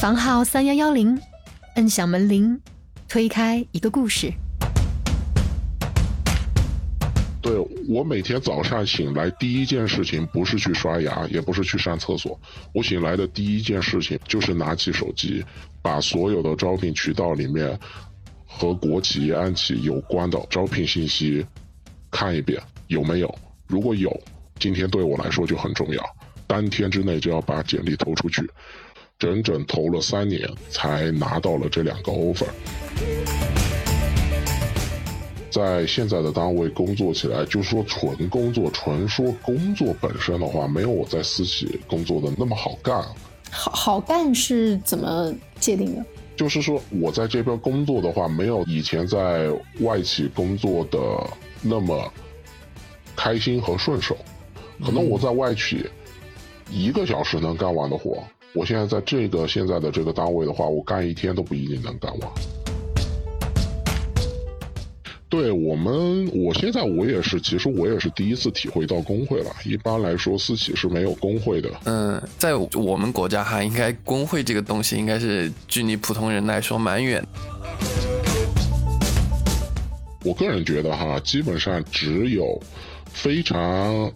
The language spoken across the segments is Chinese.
房号三幺幺零，摁响门铃，推开一个故事。对我每天早上醒来第一件事情不是去刷牙，也不是去上厕所，我醒来的第一件事情就是拿起手机，把所有的招聘渠道里面和国企、安企有关的招聘信息看一遍，有没有？如果有，今天对我来说就很重要，当天之内就要把简历投出去。整整投了三年，才拿到了这两个 offer。在现在的单位工作起来，就说纯工作，纯说工作本身的话，没有我在私企工作的那么好干。好好干是怎么界定的？就是说我在这边工作的话，没有以前在外企工作的那么开心和顺手。可能我在外企一个小时能干完的活，我现在在这个现在的这个单位的话，我干一天都不一定能干完。对我们，我现在我也是，其实我也是第一次体会到工会了。一般来说，私企是没有工会的。嗯，在我们国家哈，应该工会这个东西应该是距离普通人来说蛮远。我个人觉得哈，基本上只有非常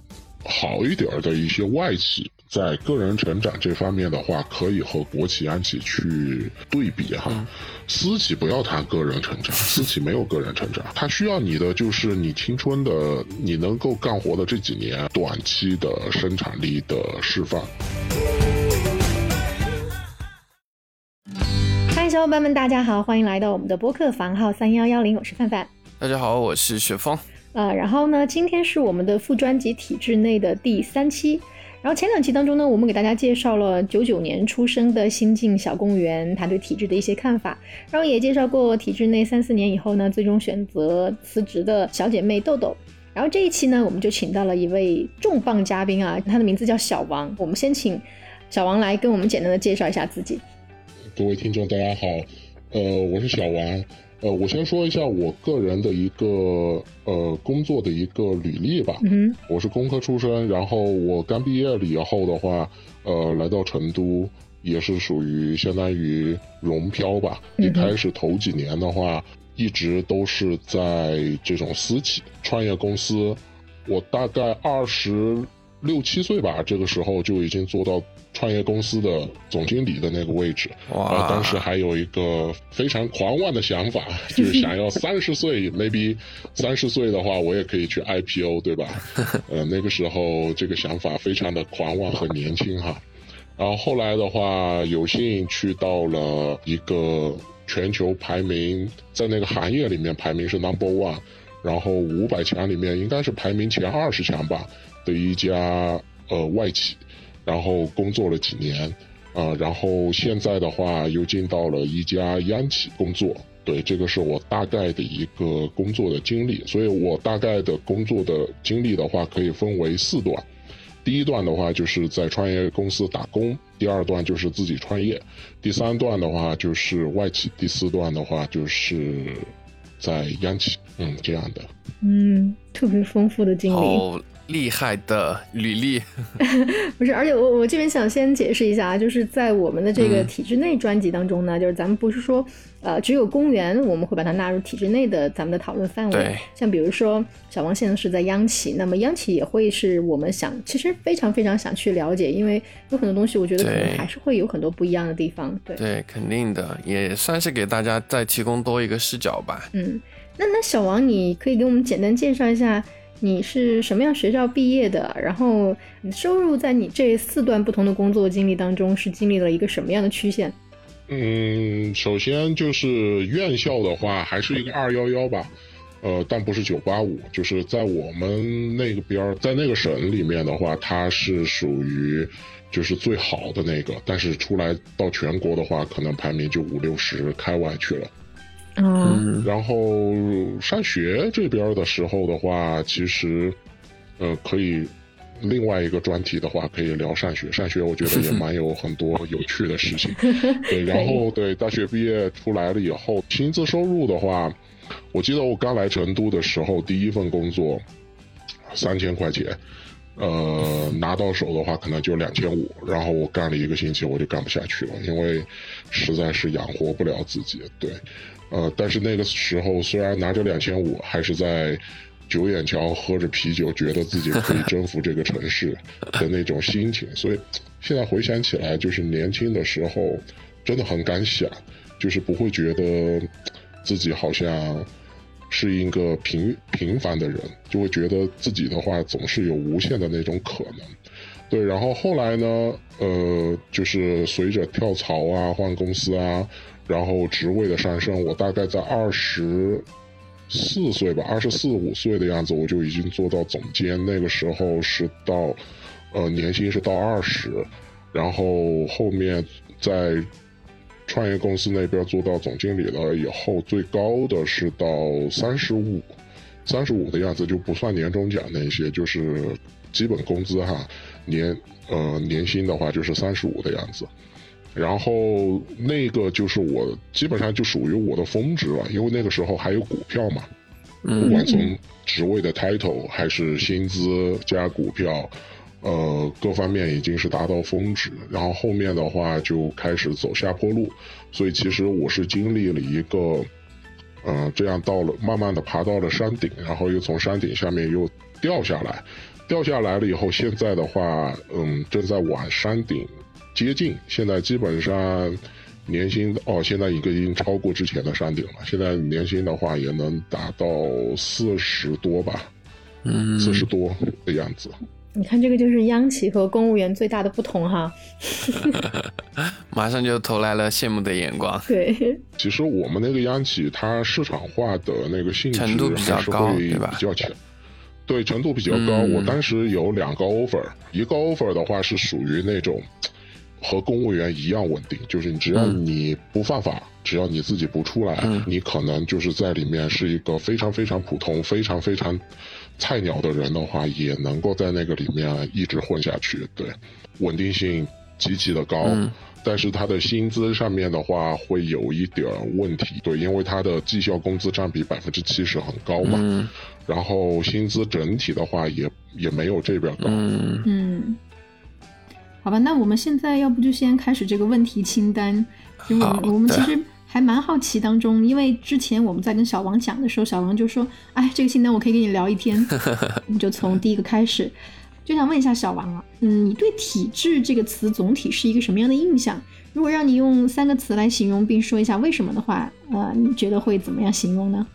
好一点的一些外企。在个人成长这方面的话，可以和国企、央企去对比哈。私企不要谈 个人成长，私企没有个人成长，它需要你的就是你青春的、你能够干活的这几年短期的生产力的释放。嗨，小伙伴们，大家好，欢迎来到我们的播客房号三幺幺零，我是范范。大家好，我是雪峰。呃，然后呢，今天是我们的副专辑体制内的第三期。然后前两期当中呢，我们给大家介绍了九九年出生的新晋小公务员他对体制的一些看法，然后也介绍过体制内三四年以后呢，最终选择辞职的小姐妹豆豆。然后这一期呢，我们就请到了一位重磅嘉宾啊，他的名字叫小王。我们先请小王来跟我们简单的介绍一下自己。各位听众，大家好，呃，我是小王。呃，我先说一下我个人的一个呃工作的一个履历吧。嗯，我是工科出身，然后我刚毕业了以后的话，呃，来到成都也是属于相当于融漂吧。一开始头几年的话，一直都是在这种私企创业公司。我大概二十六七岁吧，这个时候就已经做到。创业公司的总经理的那个位置，哇！当时还有一个非常狂妄的想法，就是想要三十岁，maybe 三十岁的话，我也可以去 IPO，对吧？呃，那个时候这个想法非常的狂妄和年轻哈。然后后来的话，有幸去到了一个全球排名在那个行业里面排名是 number one，然后五百强里面应该是排名前二十强吧的一家呃外企。然后工作了几年，啊，然后现在的话又进到了一家央企工作。对，这个是我大概的一个工作的经历。所以我大概的工作的经历的话，可以分为四段。第一段的话就是在创业公司打工，第二段就是自己创业，第三段的话就是外企，第四段的话就是在央企。嗯，这样的。嗯，特别丰富的经历。厉害的履历，不是，而且我我这边想先解释一下啊，就是在我们的这个体制内专辑当中呢，就是咱们不是说，呃，只有公务员我们会把它纳入体制内的咱们的讨论范围。像比如说小王现在是在央企，那么央企也会是我们想，其实非常非常想去了解，因为有很多东西我觉得可能还是会有很多不一样的地方。对对，肯定的，也算是给大家再提供多一个视角吧。嗯，那那小王，你可以给我们简单介绍一下。你是什么样学校毕业的？然后你收入在你这四段不同的工作经历当中是经历了一个什么样的曲线？嗯，首先就是院校的话，还是一个二幺幺吧，呃，但不是九八五，就是在我们那个边儿，在那个省里面的话，它是属于就是最好的那个，但是出来到全国的话，可能排名就五六十开外去了。嗯，然后上学这边的时候的话，其实，呃，可以另外一个专题的话，可以聊上学。上学我觉得也蛮有很多有趣的事情。对，然后对大学毕业出来了以后，薪资收入的话，我记得我刚来成都的时候，第一份工作三千块钱，呃，拿到手的话可能就两千五，然后我干了一个星期我就干不下去了，因为实在是养活不了自己。对，呃，但是那个时候虽然拿着两千五，还是在九眼桥喝着啤酒，觉得自己可以征服这个城市 的那种心情。所以现在回想起来，就是年轻的时候真的很敢想，就是不会觉得自己好像。是一个平平凡的人，就会觉得自己的话总是有无限的那种可能，对。然后后来呢，呃，就是随着跳槽啊、换公司啊，然后职位的上升，我大概在二十四岁吧，二十四五岁的样子，我就已经做到总监。那个时候是到，呃，年薪是到二十，然后后面在。创业公司那边做到总经理了以后，最高的是到三十五，三十五的样子就不算年终奖那些，就是基本工资哈，年呃年薪的话就是三十五的样子，然后那个就是我基本上就属于我的峰值了，因为那个时候还有股票嘛，不管从职位的 title 还是薪资加股票。呃，各方面已经是达到峰值，然后后面的话就开始走下坡路，所以其实我是经历了一个，嗯，这样到了慢慢的爬到了山顶，然后又从山顶下面又掉下来，掉下来了以后，现在的话，嗯，正在往山顶接近，现在基本上年薪哦，现在一个已经超过之前的山顶了，现在年薪的话也能达到四十多吧，嗯，四十多的样子。你看，这个就是央企和公务员最大的不同哈，马上就投来了羡慕的眼光。对，其实我们那个央企，它市场化的那个性质还是会比较强，对，程度比较高。我当时有两个 offer，一个 offer 的话是属于那种和公务员一样稳定，就是你只要你不犯法，只要你自己不出来，你可能就是在里面是一个非常非常普通、非常非常。菜鸟的人的话，也能够在那个里面一直混下去，对，稳定性极其的高，但是他的薪资上面的话会有一点问题，对，因为他的绩效工资占比百分之七十很高嘛，然后薪资整体的话也也没有这边高，嗯，好吧，那我们现在要不就先开始这个问题清单，就我们我们其实。还蛮好奇当中，因为之前我们在跟小王讲的时候，小王就说：“哎，这个清单我可以跟你聊一天。”我们就从第一个开始，就想问一下小王啊，嗯，你对“体制”这个词总体是一个什么样的印象？如果让你用三个词来形容，并说一下为什么的话，呃，你觉得会怎么样形容呢？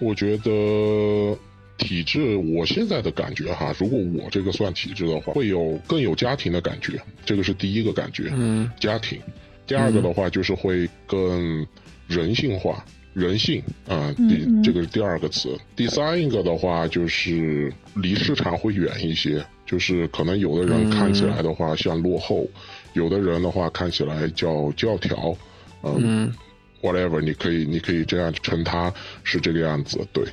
我觉得体制，我现在的感觉哈，如果我这个算体制的话，会有更有家庭的感觉，这个是第一个感觉，嗯，家庭。第二个的话就是会更人性化，人性啊，第这个是第二个词。第三一个的话就是离市场会远一些，就是可能有的人看起来的话像落后，有的人的话看起来叫教条，嗯，whatever，你可以你可以这样称它是这个样子。对，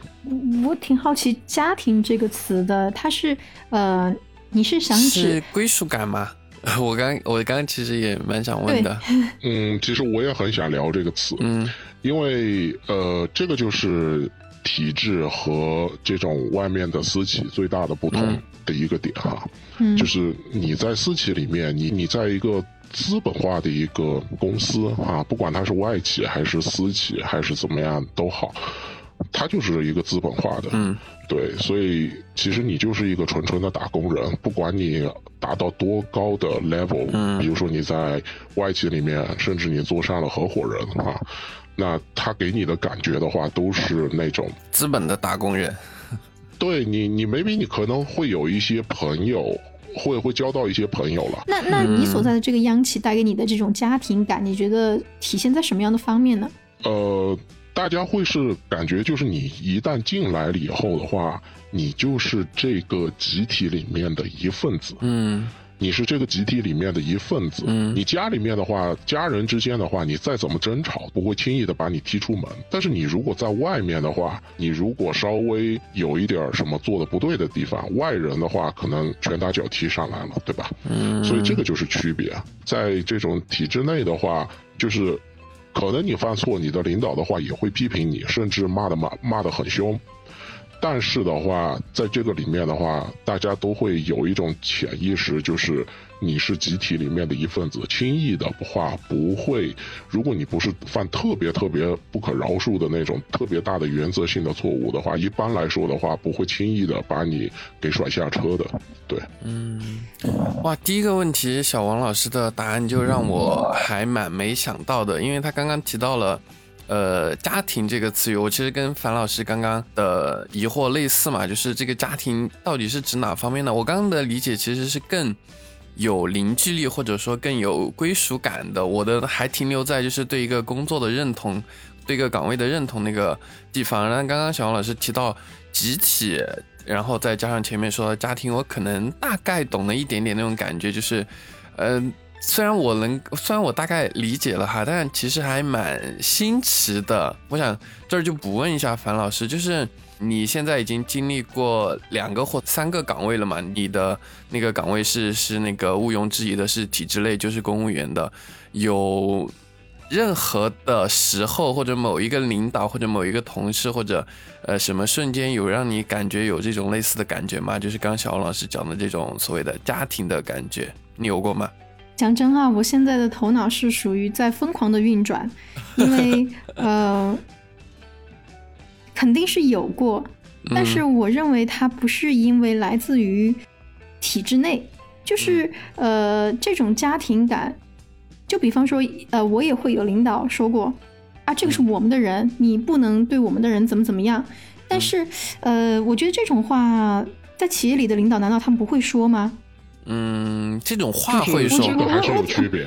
我挺好奇“家庭”这个词的，它是呃，你是想指归属感吗？我刚我刚刚其实也蛮想问的，嗯，其实我也很想聊这个词，嗯，因为呃，这个就是体制和这种外面的私企最大的不同的一个点哈，嗯，就是你在私企里面，你你在一个资本化的一个公司啊，不管它是外企还是私企还是怎么样都好。它就是一个资本化的，嗯，对，所以其实你就是一个纯纯的打工人，不管你达到多高的 level，嗯，比如说你在外企里面，甚至你做上了合伙人啊，那他给你的感觉的话，都是那种资本的打工人。对你，你 maybe 你可能会有一些朋友，会会交到一些朋友了。那那你所在的这个央企带给你的这种家庭感，你觉得体现在什么样的方面呢？呃。大家会是感觉，就是你一旦进来了以后的话，你就是这个集体里面的一份子。嗯，你是这个集体里面的一份子。嗯，你家里面的话，家人之间的话，你再怎么争吵，不会轻易的把你踢出门。但是你如果在外面的话，你如果稍微有一点什么做的不对的地方，外人的话可能拳打脚踢上来了，对吧？嗯，所以这个就是区别。在这种体制内的话，就是。可能你犯错，你的领导的话也会批评你，甚至骂的骂骂的很凶。但是的话，在这个里面的话，大家都会有一种潜意识，就是你是集体里面的一份子，轻易的话不会，如果你不是犯特别特别不可饶恕的那种特别大的原则性的错误的话，一般来说的话，不会轻易的把你给甩下车的。对，嗯，哇，第一个问题，小王老师的答案就让我还蛮没想到的，因为他刚刚提到了。呃，家庭这个词语，我其实跟樊老师刚刚的疑惑类似嘛，就是这个家庭到底是指哪方面呢？我刚刚的理解其实是更有凝聚力，或者说更有归属感的。我的还停留在就是对一个工作的认同，对一个岗位的认同那个地方。然后刚刚小王老师提到集体，然后再加上前面说的家庭，我可能大概懂了一点点那种感觉，就是，嗯。虽然我能，虽然我大概理解了哈，但其实还蛮新奇的。我想这儿就不问一下樊老师，就是你现在已经经历过两个或三个岗位了嘛？你的那个岗位是是那个毋庸置疑的，是体制类，就是公务员的。有任何的时候，或者某一个领导，或者某一个同事，或者呃什么瞬间，有让你感觉有这种类似的感觉吗？就是刚小王老师讲的这种所谓的家庭的感觉，你有过吗？讲真啊，我现在的头脑是属于在疯狂的运转，因为呃，肯定是有过，但是我认为它不是因为来自于体制内，就是呃这种家庭感，就比方说呃我也会有领导说过啊，这个是我们的人，你不能对我们的人怎么怎么样，但是呃我觉得这种话在企业里的领导难道他们不会说吗？嗯，这种话会说还是有区别，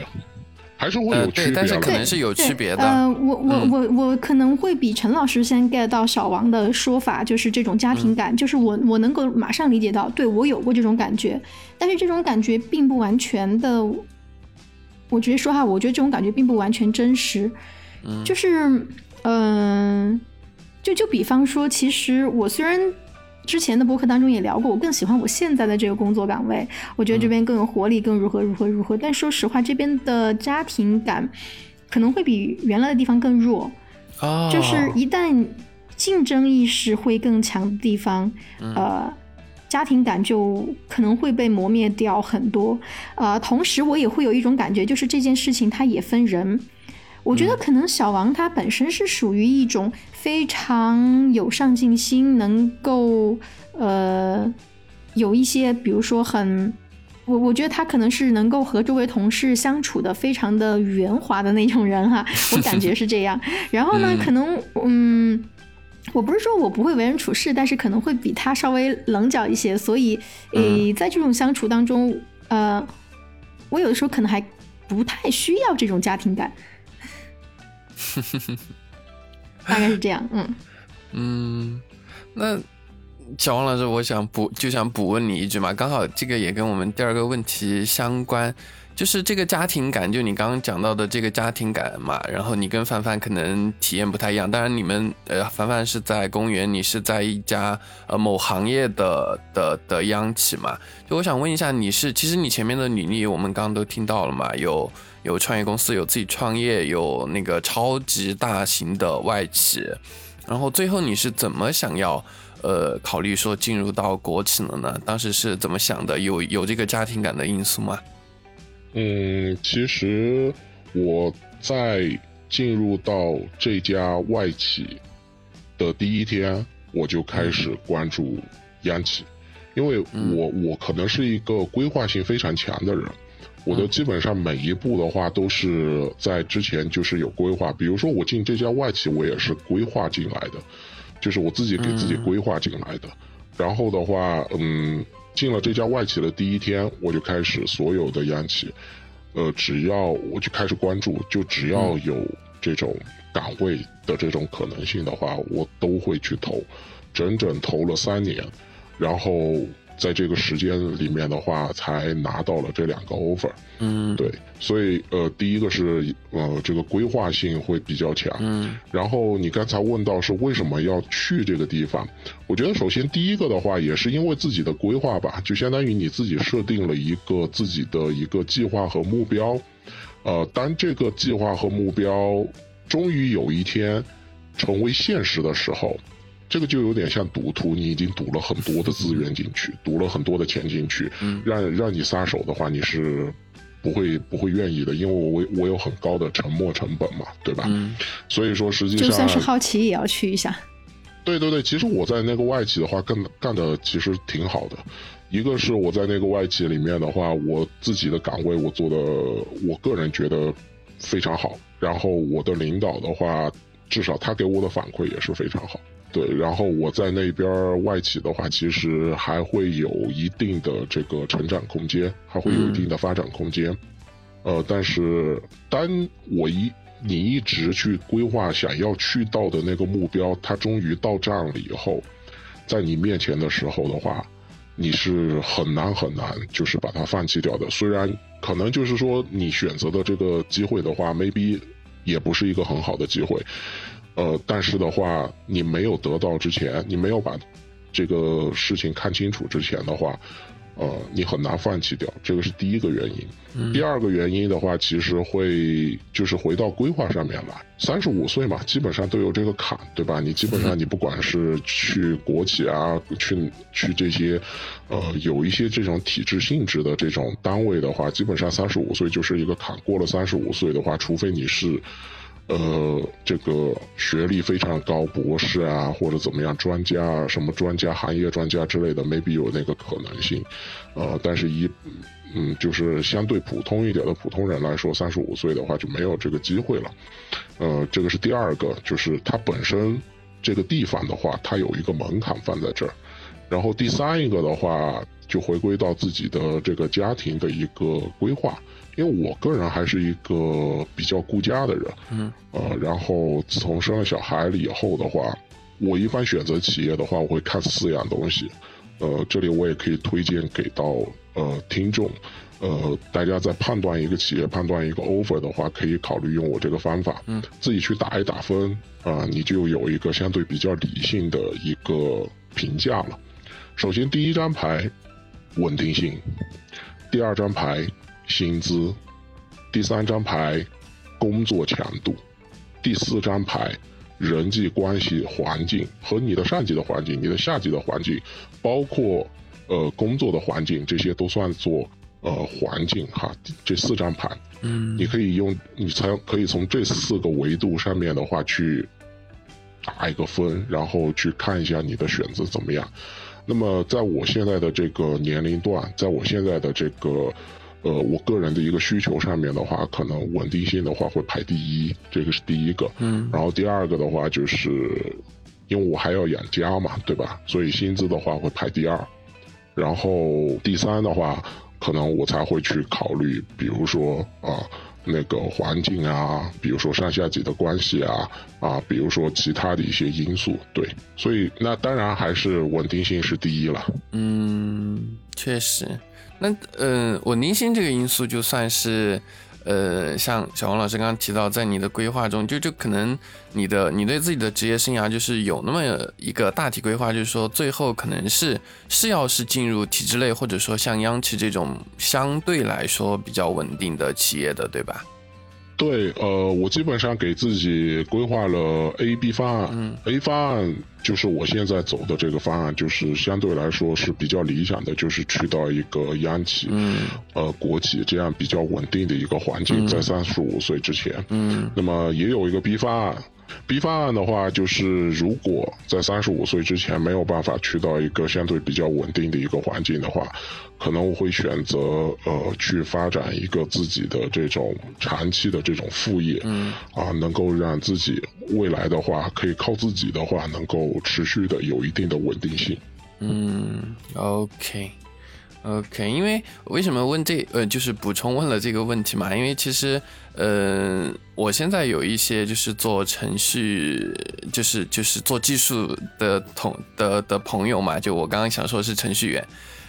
还是会有区别，但是可能是有区别的。呃，我我我我可能会比陈老师先 get 到小王的说法，就是这种家庭感，就是我我能够马上理解到，对我有过这种感觉，但是这种感觉并不完全的，我直接说哈，我觉得这种感觉并不完全真实。嗯，就是嗯，就就比方说，其实我虽然。之前的博客当中也聊过，我更喜欢我现在的这个工作岗位，我觉得这边更有活力，更如何如何如何。但说实话，这边的家庭感可能会比原来的地方更弱，就是一旦竞争意识会更强的地方，呃，家庭感就可能会被磨灭掉很多。呃，同时我也会有一种感觉，就是这件事情它也分人。我觉得可能小王他本身是属于一种非常有上进心，能够呃有一些，比如说很，我我觉得他可能是能够和周围同事相处的非常的圆滑的那种人哈，我感觉是这样。然后呢，可能嗯，我不是说我不会为人处事，但是可能会比他稍微棱角一些，所以诶，在这种相处当中，呃，我有的时候可能还不太需要这种家庭感。哼哼哼大概是这样，嗯嗯，那小王老师，我想补就想补问你一句嘛，刚好这个也跟我们第二个问题相关，就是这个家庭感，就你刚刚讲到的这个家庭感嘛，然后你跟凡凡可能体验不太一样，当然你们呃，凡凡是在公园，你是在一家呃某行业的的的央企嘛，就我想问一下，你是其实你前面的履历我们刚刚都听到了嘛，有。有创业公司，有自己创业，有那个超级大型的外企，然后最后你是怎么想要呃考虑说进入到国企了呢？当时是怎么想的？有有这个家庭感的因素吗？嗯，其实我在进入到这家外企的第一天，我就开始关注央企，因为我我可能是一个规划性非常强的人。我的基本上每一步的话都是在之前就是有规划，比如说我进这家外企，我也是规划进来的，就是我自己给自己规划进来的。然后的话，嗯，进了这家外企的第一天，我就开始所有的央企，呃，只要我就开始关注，就只要有这种岗位的这种可能性的话，我都会去投，整整投了三年，然后。在这个时间里面的话，才拿到了这两个 offer。嗯，对，所以呃，第一个是呃，这个规划性会比较强。嗯，然后你刚才问到是为什么要去这个地方，我觉得首先第一个的话，也是因为自己的规划吧，就相当于你自己设定了一个自己的一个计划和目标。呃，当这个计划和目标终于有一天成为现实的时候，这个就有点像赌徒，你已经赌了很多的资源进去，赌了很多的钱进去，嗯让让你撒手的话，你是不会不会愿意的，因为我我有很高的沉没成本嘛，对吧？嗯所以说实际上就算是好奇也要去一下。对对对，其实我在那个外企的话，干干的其实挺好的。一个是我在那个外企里面的话，我自己的岗位我做的，我个人觉得非常好。然后我的领导的话，至少他给我的反馈也是非常好。对，然后我在那边外企的话，其实还会有一定的这个成长空间，还会有一定的发展空间。呃，但是当我一你一直去规划想要去到的那个目标，它终于到站了以后，在你面前的时候的话，你是很难很难，就是把它放弃掉的。虽然可能就是说你选择的这个机会的话，maybe 也不是一个很好的机会，呃，但是的话，你没有得到之前，你没有把这个事情看清楚之前的话，呃，你很难放弃掉，这个是第一个原因。第二个原因的话，其实会就是回到规划上面来。三十五岁嘛，基本上都有这个坎，对吧？你基本上你不管是去国企啊，去去这些，呃，有一些这种体制性质的这种单位的话，基本上三十五岁就是一个坎。过了三十五岁的话，除非你是。呃，这个学历非常高，博士啊，或者怎么样，专家啊，什么专家、行业专家之类的，maybe 有那个可能性。呃，但是一，嗯，就是相对普通一点的普通人来说，三十五岁的话就没有这个机会了。呃，这个是第二个，就是它本身这个地方的话，它有一个门槛放在这儿。然后第三一个的话，就回归到自己的这个家庭的一个规划。因为我个人还是一个比较顾家的人，嗯，呃，然后自从生了小孩了以后的话，我一般选择企业的话，我会看四样东西，呃，这里我也可以推荐给到呃听众，呃，大家在判断一个企业、判断一个 offer 的话，可以考虑用我这个方法，嗯，自己去打一打分，啊、你就有一个相对比较理性的一个评价了。首先，第一张牌稳定性，第二张牌薪资，第三张牌工作强度，第四张牌人际关系环境和你的上级的环境、你的下级的环境，包括呃工作的环境，这些都算作呃环境哈。这四张牌，嗯你可以用你才可以从这四个维度上面的话去打一个分，然后去看一下你的选择怎么样。那么在我现在的这个年龄段，在我现在的这个呃我个人的一个需求上面的话，可能稳定性的话会排第一，这个是第一个。嗯然后第二个的话就是，因为我还要养家嘛，对吧？所以薪资的话会排第二。然后第三的话，可能我才会去考虑，比如说啊那个环境啊，比如说上下级的关系啊啊，比如说其他的一些因素，对。所以那当然还是稳定性是第一了。嗯，确实。那呃，稳定性这个因素就算是呃，像小王老师刚刚提到，在你的规划中，就就可能你的你对自己的职业生涯就是有那么一个大体规划，就是说最后可能是是要是进入体制内，或者说像央企这种相对来说比较稳定的企业的，对吧？对，呃，我基本上给自己规划了 A、B 方案。嗯 A 方案就是我现在走的这个方案，就是相对来说是比较理想的，就是去到一个央企、嗯呃国企这样比较稳定的一个环境，嗯在三十五岁之前。嗯那么也有一个 B 方案，B 方案的话，就是如果在三十五岁之前没有办法去到一个相对比较稳定的一个环境的话，可能我会选择呃去发展一个自己的这种长期的这种副业，嗯啊，能够让自己未来的话可以靠自己的话，能够持续的有一定的稳定性。嗯，OK。OK，因为为什么问这呃，就是补充问了这个问题嘛？因为其实，呃，我现在有一些就是做程序，就是就是做技术的同的的朋友嘛，就我刚刚想说是程序员，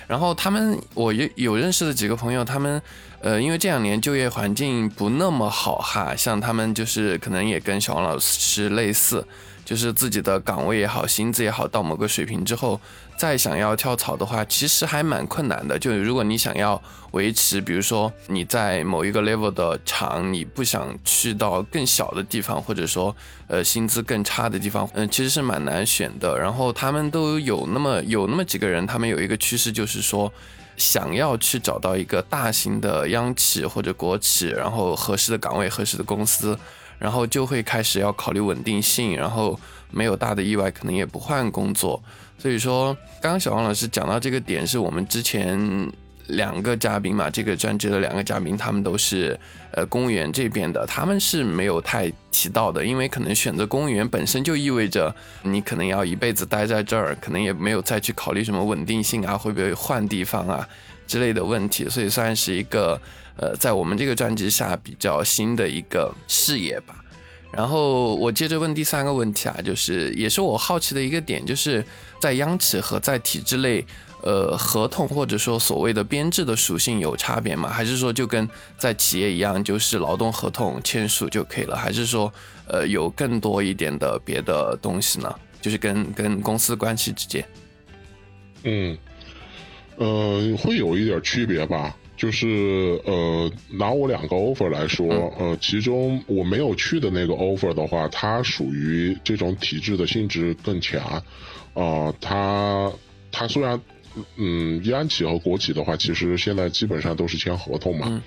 然后他们我有有认识的几个朋友，他们呃，因为这两年就业环境不那么好哈，像他们就是可能也跟小王老师类似。就是自己的岗位也好，薪资也好，到某个水平之后，再想要跳槽的话，其实还蛮困难的。就如果你想要维持，比如说你在某一个 level 的厂，你不想去到更小的地方，或者说呃薪资更差的地方，嗯，其实是蛮难选的。然后他们都有那么有那么几个人，他们有一个趋势，就是说想要去找到一个大型的央企或者国企，然后合适的岗位、合适的公司。然后就会开始要考虑稳定性，然后没有大的意外，可能也不换工作。所以说，刚刚小王老师讲到这个点，是我们之前两个嘉宾嘛，这个专辑的两个嘉宾，他们都是呃公务员这边的，他们是没有太提到的，因为可能选择公务员本身就意味着你可能要一辈子待在这儿，可能也没有再去考虑什么稳定性啊，会不会换地方啊之类的问题，所以算是一个。呃，在我们这个专辑下比较新的一个视野吧。然后我接着问第三个问题啊，就是也是我好奇的一个点，就是在央企和在体制内，呃，合同或者说所谓的编制的属性有差别吗？还是说就跟在企业一样，就是劳动合同签署就可以了？还是说，呃，有更多一点的别的东西呢？就是跟跟公司关系之间？嗯，呃，会有一点区别吧。就是呃，拿我两个 offer 来说，呃，其中我没有去的那个 offer 的话，它属于这种体制的性质更强，啊，它它虽然嗯，央企和国企的话，其实现在基本上都是签合同嘛，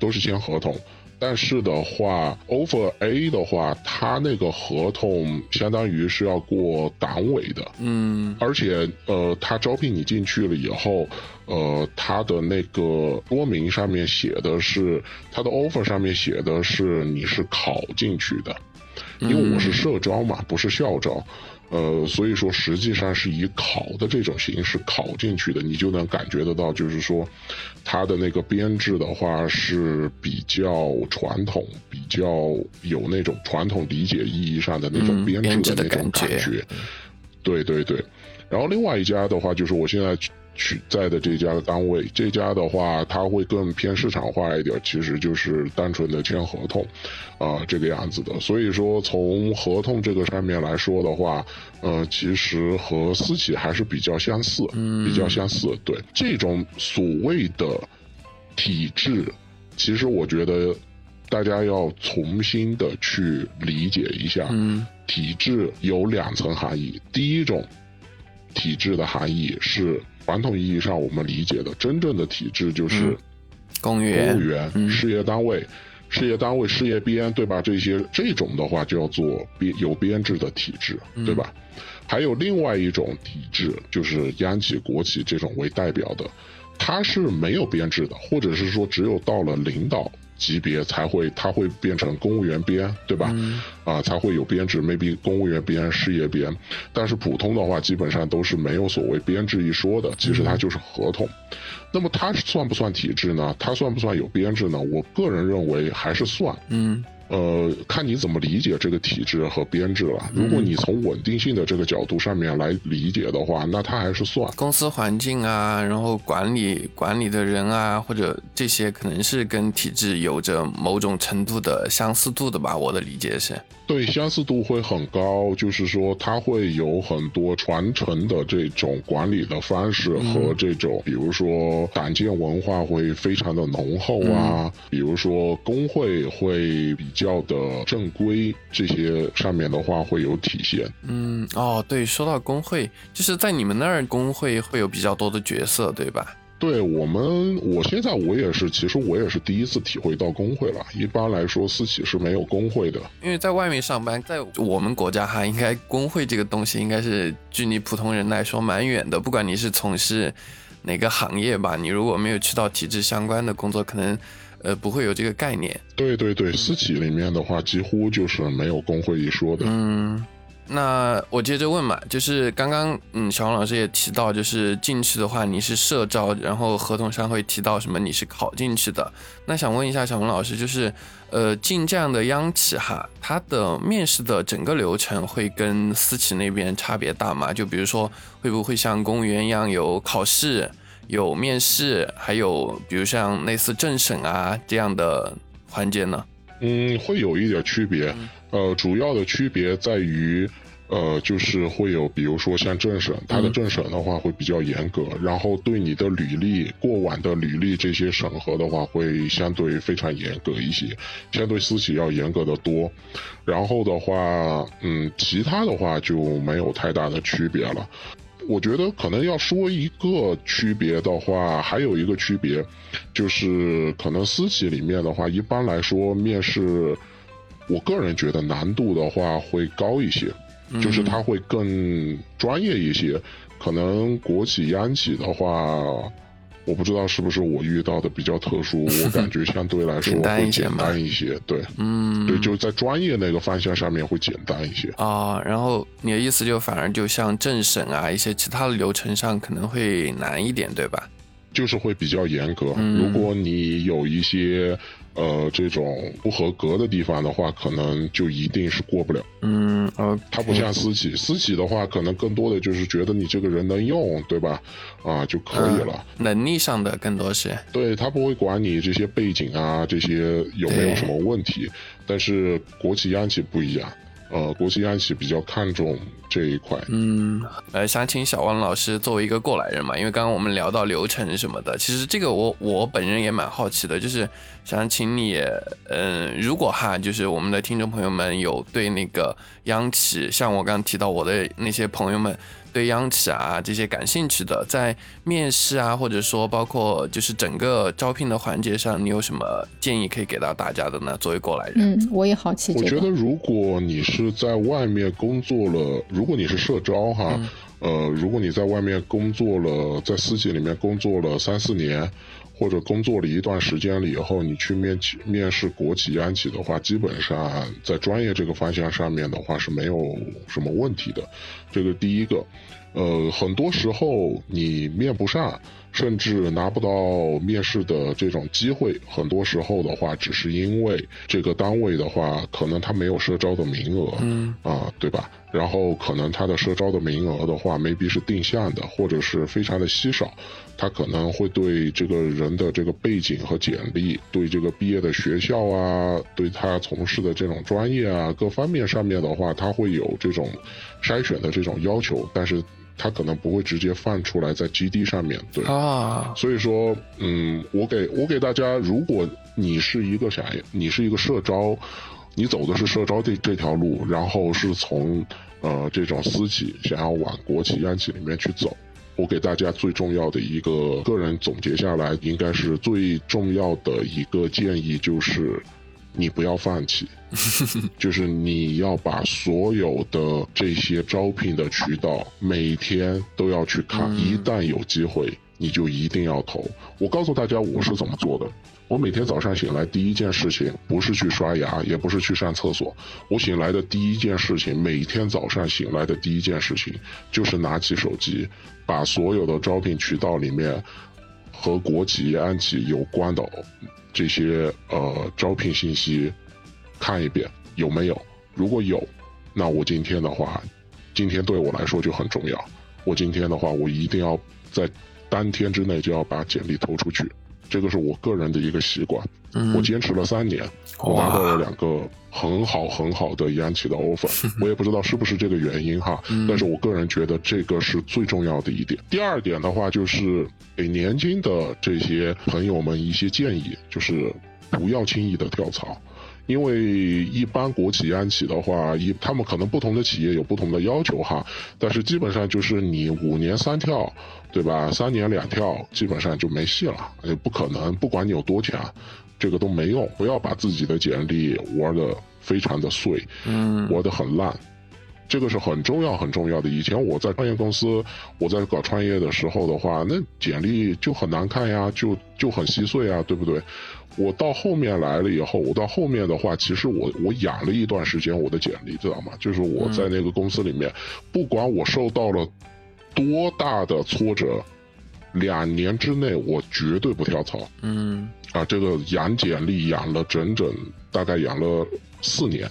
都是签合同。但是的话，offer A 的话，他那个合同相当于是要过党委的，嗯，而且呃，他招聘你进去了以后，呃，他的那个说明上面写的是，他的 offer 上面写的是你是考进去的，因为我是社招嘛，不是校招。呃，所以说实际上是以考的这种形式考进去的，你就能感觉得到，就是说，它的那个编制的话是比较传统，比较有那种传统理解意义上的那种编制的那种感觉。对对对，然后另外一家的话，就是我现在。取在的这家的单位，这家的话，它会更偏市场化一点，其实就是单纯的签合同，啊，这个样子的。所以说，从合同这个上面来说的话，呃，其实和私企还是比较相似，比较相似。对这种所谓的体制，其实我觉得大家要重新的去理解一下，嗯体制有两层含义。第一种体制的含义是。传统意义上，我们理解的真正的体制就是公务员、公务员、事业单位、事业单位、事业编，对吧？这些这种的话叫做编有编制的体制，对吧？还有另外一种体制，就是央企、国企这种为代表的，它是没有编制的，或者是说只有到了领导。级别才会，它会变成公务员编，对吧？啊，才会有编制，maybe 公务员编、事业编。但是普通的话，基本上都是没有所谓编制一说的，其实它就是合同。那么它算不算体制呢？它算不算有编制呢？我个人认为还是算。嗯。呃，看你怎么理解这个体制和编制了。如果你从稳定性的这个角度上面来理解的话，那它还是算公司环境啊，然后管理管理的人啊，或者这些可能是跟体制有着某种程度的相似度的吧。我的理解是。对，相似度会很高，就是说它会有很多传承的这种管理的方式和这种，比如说党建文化会非常的浓厚啊，比如说工会会比较的正规，这些上面的话会有体现。嗯，哦，对，说到工会，就是在你们那儿工会会有比较多的角色，对吧？对我们，我现在我也是，其实我也是第一次体会到工会了。一般来说，私企是没有工会的。因为在外面上班，在我们国家哈，应该工会这个东西应该是距离普通人来说蛮远的。不管你是从事哪个行业吧，你如果没有去到体制相关的工作，可能呃不会有这个概念。对对对，私企里面的话，几乎就是没有工会一说的。嗯。那我接着问嘛，就是刚刚嗯，小王老师也提到，就是进去的话你是社招，然后合同上会提到什么你是考进去的。那想问一下小王老师，就是呃进这样的央企哈，它的面试的整个流程会跟私企那边差别大吗？就比如说会不会像公务员一样有考试、有面试，还有比如像类似政审啊这样的环节呢？嗯，会有一点区别。呃，主要的区别在于，呃，就是会有，比如说像政审，它的政审的话会比较严格，然后对你的履历、过往的履历这些审核的话，会相对非常严格一些，相对私企要严格的多。然后的话，嗯，其他的话就没有太大的区别了。我觉得可能要说一个区别的话，还有一个区别，就是可能私企里面的话，一般来说面试，我个人觉得难度的话会高一些。就是它会更专业一些，可能国企央企的话，我不知道是不是我遇到的比较特殊，我感觉相对来说 会简单一些，对，嗯，对，就在专业那个方向上面会简单一些啊。然后你的意思就反而就像政审啊一些其他的流程上可能会难一点，对吧？就是会比较严格，如果你有一些。呃，这种不合格的地方的话，可能就一定是过不了。嗯，呃，它不像私企，私企的话，可能更多的就是觉得你这个人能用，对吧？啊，就可以了。能力上的更多是。对他不会管你这些背景啊，这些有没有什么问题。但是国企央企不一样。呃，国企央企比较看重这一块。嗯，呃，想请小王老师作为一个过来人嘛，因为刚刚我们聊到流程什么的，其实这个我我本人也蛮好奇的，就是想请你，嗯，如果哈，就是我们的听众朋友们有对那个央企，像我刚刚提到我的那些朋友们。对央企啊这些感兴趣的，在面试啊，或者说包括就是整个招聘的环节上，你有什么建议可以给到大家的呢？作为过来人，嗯，我也好奇。我觉得如果你是在外面工作了，如果你是社招哈，呃，如果你在外面工作了，在私企里面工作了三四年。或者工作了一段时间了以后，你去面企面试国企央企的话，基本上在专业这个方向上面的话是没有什么问题的。这个第一个，呃，很多时候你面不上，甚至拿不到面试的这种机会，很多时候的话，只是因为这个单位的话，可能他没有社招的名额，嗯，啊，对吧？然后可能他的社招的名额的话，maybe 是定向的，或者是非常的稀少。他可能会对这个人的这个背景和简历，对这个毕业的学校啊，对他从事的这种专业啊，各方面上面的话，他会有这种筛选的这种要求，但是他可能不会直接放出来在基地上面对啊。所以说，嗯，我给我给大家，如果你是一个想你是一个社招，你走的是社招这这条路，然后是从呃这种私企想要往国企央企里面去走。我给大家最重要的一个个人总结下来，应该是最重要的一个建议就是，你不要放弃，就是你要把所有的这些招聘的渠道每天都要去看，一旦有机会，你就一定要投。我告诉大家我是怎么做的。我每天早上醒来第一件事情不是去刷牙，也不是去上厕所。我醒来的第一件事情，每天早上醒来的第一件事情，就是拿起手机，把所有的招聘渠道里面和国企、央企有关的这些呃招聘信息看一遍，有没有？如果有，那我今天的话，今天对我来说就很重要。我今天的话，我一定要在当天之内就要把简历投出去。这个是我个人的一个习惯，我坚持了三年，我拿到了两个很好很好的央企的 offer，我也不知道是不是这个原因哈，但是我个人觉得这个是最重要的一点。第二点的话，就是给年轻的这些朋友们一些建议，就是不要轻易的跳槽。因为一般国企央企的话，一他们可能不同的企业有不同的要求哈，但是基本上就是你五年三跳，对吧？三年两跳，基本上就没戏了，也不可能，不管你有多强，这个都没用。不要把自己的简历玩的非常的碎，嗯，玩的很烂，这个是很重要很重要的。以前我在创业公司，我在搞创业的时候的话，那简历就很难看呀，就就很稀碎啊，对不对？我到后面来了以后，我到后面的话，其实我我养了一段时间我的简历，知道吗？就是我在那个公司里面，不管我受到了多大的挫折，两年之内我绝对不跳槽。嗯，啊，这个养简历养了整整大概养了四年，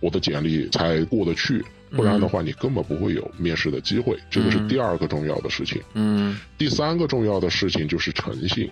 我的简历才过得去，不然的话你根本不会有面试的机会。这个是第二个重要的事情。嗯，第三个重要的事情就是诚信。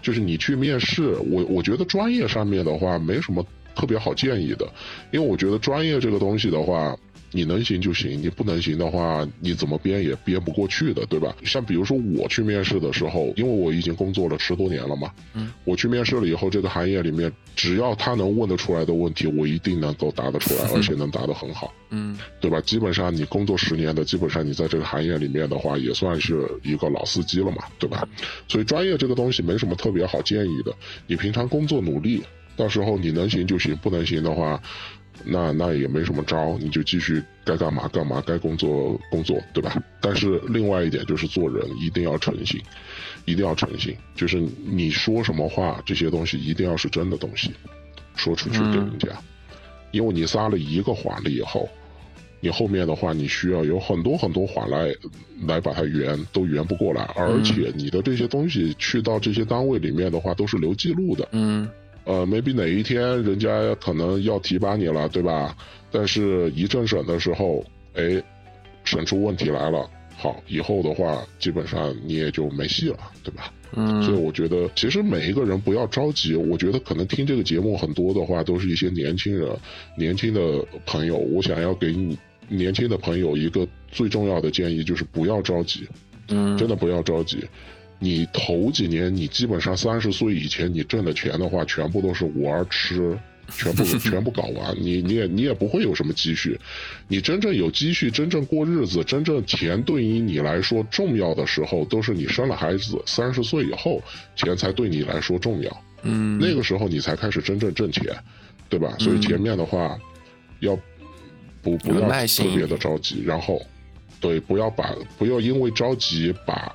就是你去面试，我我觉得专业上面的话没什么特别好建议的，因为我觉得专业这个东西的话，你能行就行，你不能行的话，你怎么编也编不过去的，对吧？像比如说我去面试的时候，因为我已经工作了十多年了嘛，嗯，我去面试了以后，这个行业里面只要他能问得出来的问题，我一定能够答得出来，而且能答得很好，嗯对吧？基本上你工作十年的，基本上你在这个行业里面的话，也算是一个老司机了嘛，对吧？所以专业这个东西没什么特别好建议的，你平常工作努力，到时候你能行就行，不能行的话。那那也没什么招，你就继续该干嘛干嘛，该工作工作，对吧？但是另外一点就是做人一定要诚信，一定要诚信，就是你说什么话，这些东西一定要是真的东西，说出去给人家，因为你撒了一个谎了以后，你后面的话你需要有很多很多谎来来把它圆，都圆不过来，而且你的这些东西去到这些单位里面的话，都是留记录的，嗯呃，maybe 哪一天人家可能要提拔你了，对吧？但是一政审的时候，哎，审出问题来了，好，以后的话基本上你也就没戏了，对吧？嗯，所以我觉得，其实每一个人不要着急。我觉得可能听这个节目很多的话，都是一些年轻人、年轻的朋友。我想要给你年轻的朋友一个最重要的建议，就是不要着急，嗯真的不要着急。你头几年，你基本上三十岁以前，你挣的钱的话，全部都是玩吃，全部 全部搞完，你你也你也不会有什么积蓄。你真正有积蓄，真正过日子，真正钱对于你来说重要的时候，都是你生了孩子，三十岁以后，钱才对你来说重要。嗯那个时候你才开始真正挣钱，对吧？所以前面的话，要不不要特别的着急，然后对，不要把不要因为着急把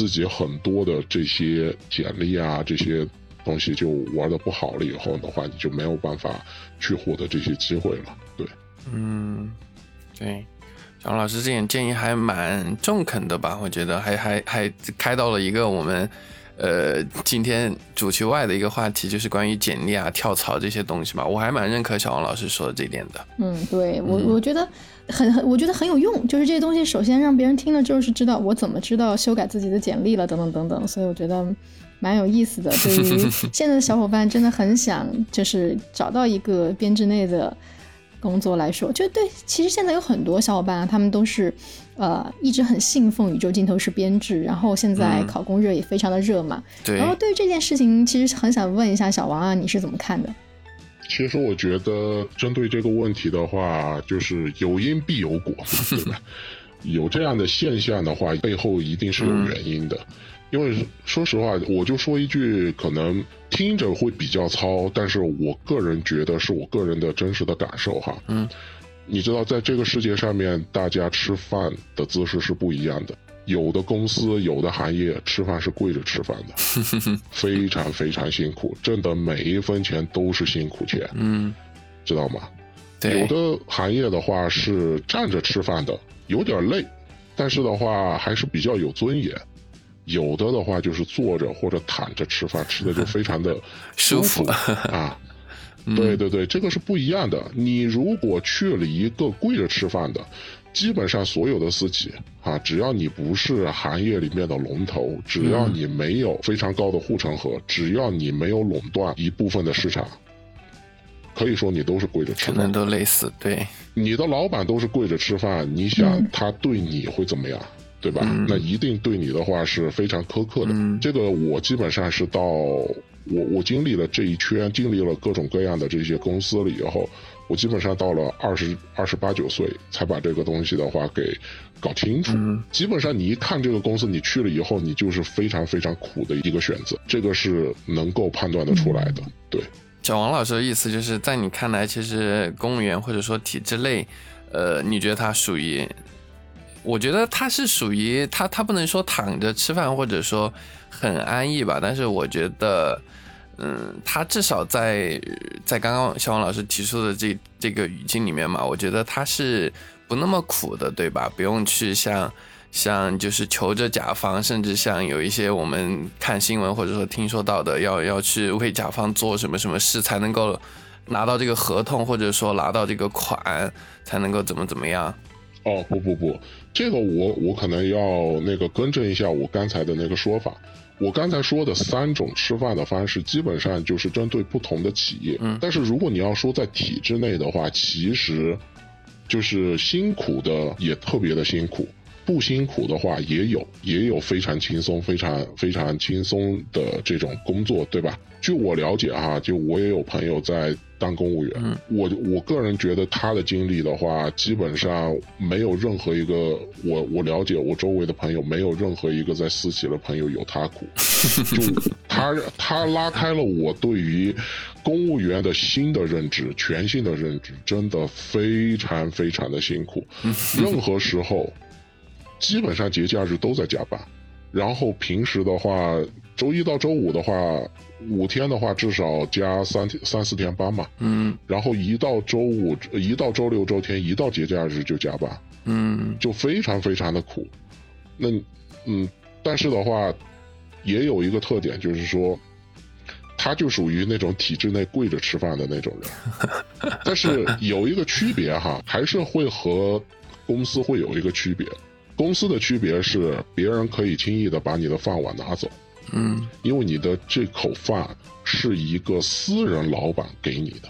自己很多的这些简历啊这些东西就玩的不好了以后的话，你就没有办法去获得这些机会了。对，嗯，对，小王老师这点建议还蛮中肯的吧？我觉得还还还开到了一个我们呃今天主题外的一个话题，就是关于简历啊、跳槽这些东西嘛。我还蛮认可小王老师说的这一点的。嗯，对我我觉得很很，我觉得很有用。就是这些东西，首先让别人听了之后是知道我怎么知道修改自己的简历了，等等等等。所以我觉得蛮有意思的。对于 现在的小伙伴，真的很想就是找到一个编制内的工作来说，就对。其实现在有很多小伙伴啊，他们都是呃一直很信奉宇宙尽头是编制，然后现在嗯考公热也非常的热嘛。对然，后对于这件事情，其实很想问一下小王啊，你是怎么看的？其实我觉得针对这个问题的话，就是有因必有果，对吧？有这样的现象的话，背后一定是有原因的。因为说实话，我就说一句，可能听着会比较糙，但是我个人觉得是我个人的真实的感受哈。嗯，你知道，在这个世界上面，大家吃饭的姿势是不一样的。有的公司、有的行业吃饭是跪着吃饭的，非常非常辛苦，挣的每一分钱都是辛苦钱，嗯，知道吗？对，有的行业的话是站着吃饭的，有点累，但是的话还是比较有尊严。有的的话就是坐着或者躺着吃饭，吃的就非常的 舒服服啊。对对对，这个是不一样的。你如果去了一个跪着吃饭的，基本上所有的私企啊，只要你不是行业里面的龙头，只要你没有非常高的护城河，只要你没有垄断一部分的市场，可以说你都是跪着吃饭可能。都累死。对，你的老板都是跪着吃饭，你想嗯他对你会怎么样？对吧？嗯那一定对你的话是非常苛刻的。嗯这个我基本上是到我我经历了这一圈，经历了各种各样的这些公司了以后，我基本上到了二十二十八九岁才把这个东西的话给搞清楚。嗯基本上你一看这个公司，你去了以后，你就是非常非常苦的一个选择，这个是能够判断得出来的。对。小王老师的意思就是在你看来，其实公务员或者说体制类，呃，你觉得它属于？我觉得他是属于他，他不能说躺着吃饭或者说很安逸吧，但是我觉得，嗯，他至少在在刚刚小王老师提出的这这个语境里面嘛，我觉得他是不那么苦的，对吧？不用去像像就是求着甲方，甚至像有一些我们看新闻或者说听说到的，要要去为甲方做什么什么事才能够拿到这个合同，或者说拿到这个款才能够怎么怎么样。哦，不不不，这个我我可能要那个更正一下我刚才的那个说法。我刚才说的三种吃饭的方式，基本上就是针对不同的企业。嗯但是如果你要说在体制内的话，其实就是辛苦的也特别的辛苦，不辛苦的话也有，也有非常轻松、非常非常轻松的这种工作，对吧？据我了解哈，就我也有朋友在当公务员，我我个人觉得他的经历的话，基本上没有任何一个我我了解我周围的朋友，没有任何一个在私企的朋友有他苦，就他他拉开了我对于公务员的新的认知，全新的认知，真的非常非常的辛苦，任何时候，基本上节假日都在加班，然后平时的话，周一到周五的话。五天的话，至少加三天、三四天班嘛。嗯。然后一到周五，一到周六、周天，一到节假日就加班。嗯。就非常非常的苦。那，嗯，但是的话，也有一个特点，就是说，他就属于那种体制内跪着吃饭的那种人。但是有一个区别哈，还是会和公司会有一个区别。公司的区别是，别人可以轻易的把你的饭碗拿走。嗯，因为你的这口饭是一个私人老板给你的，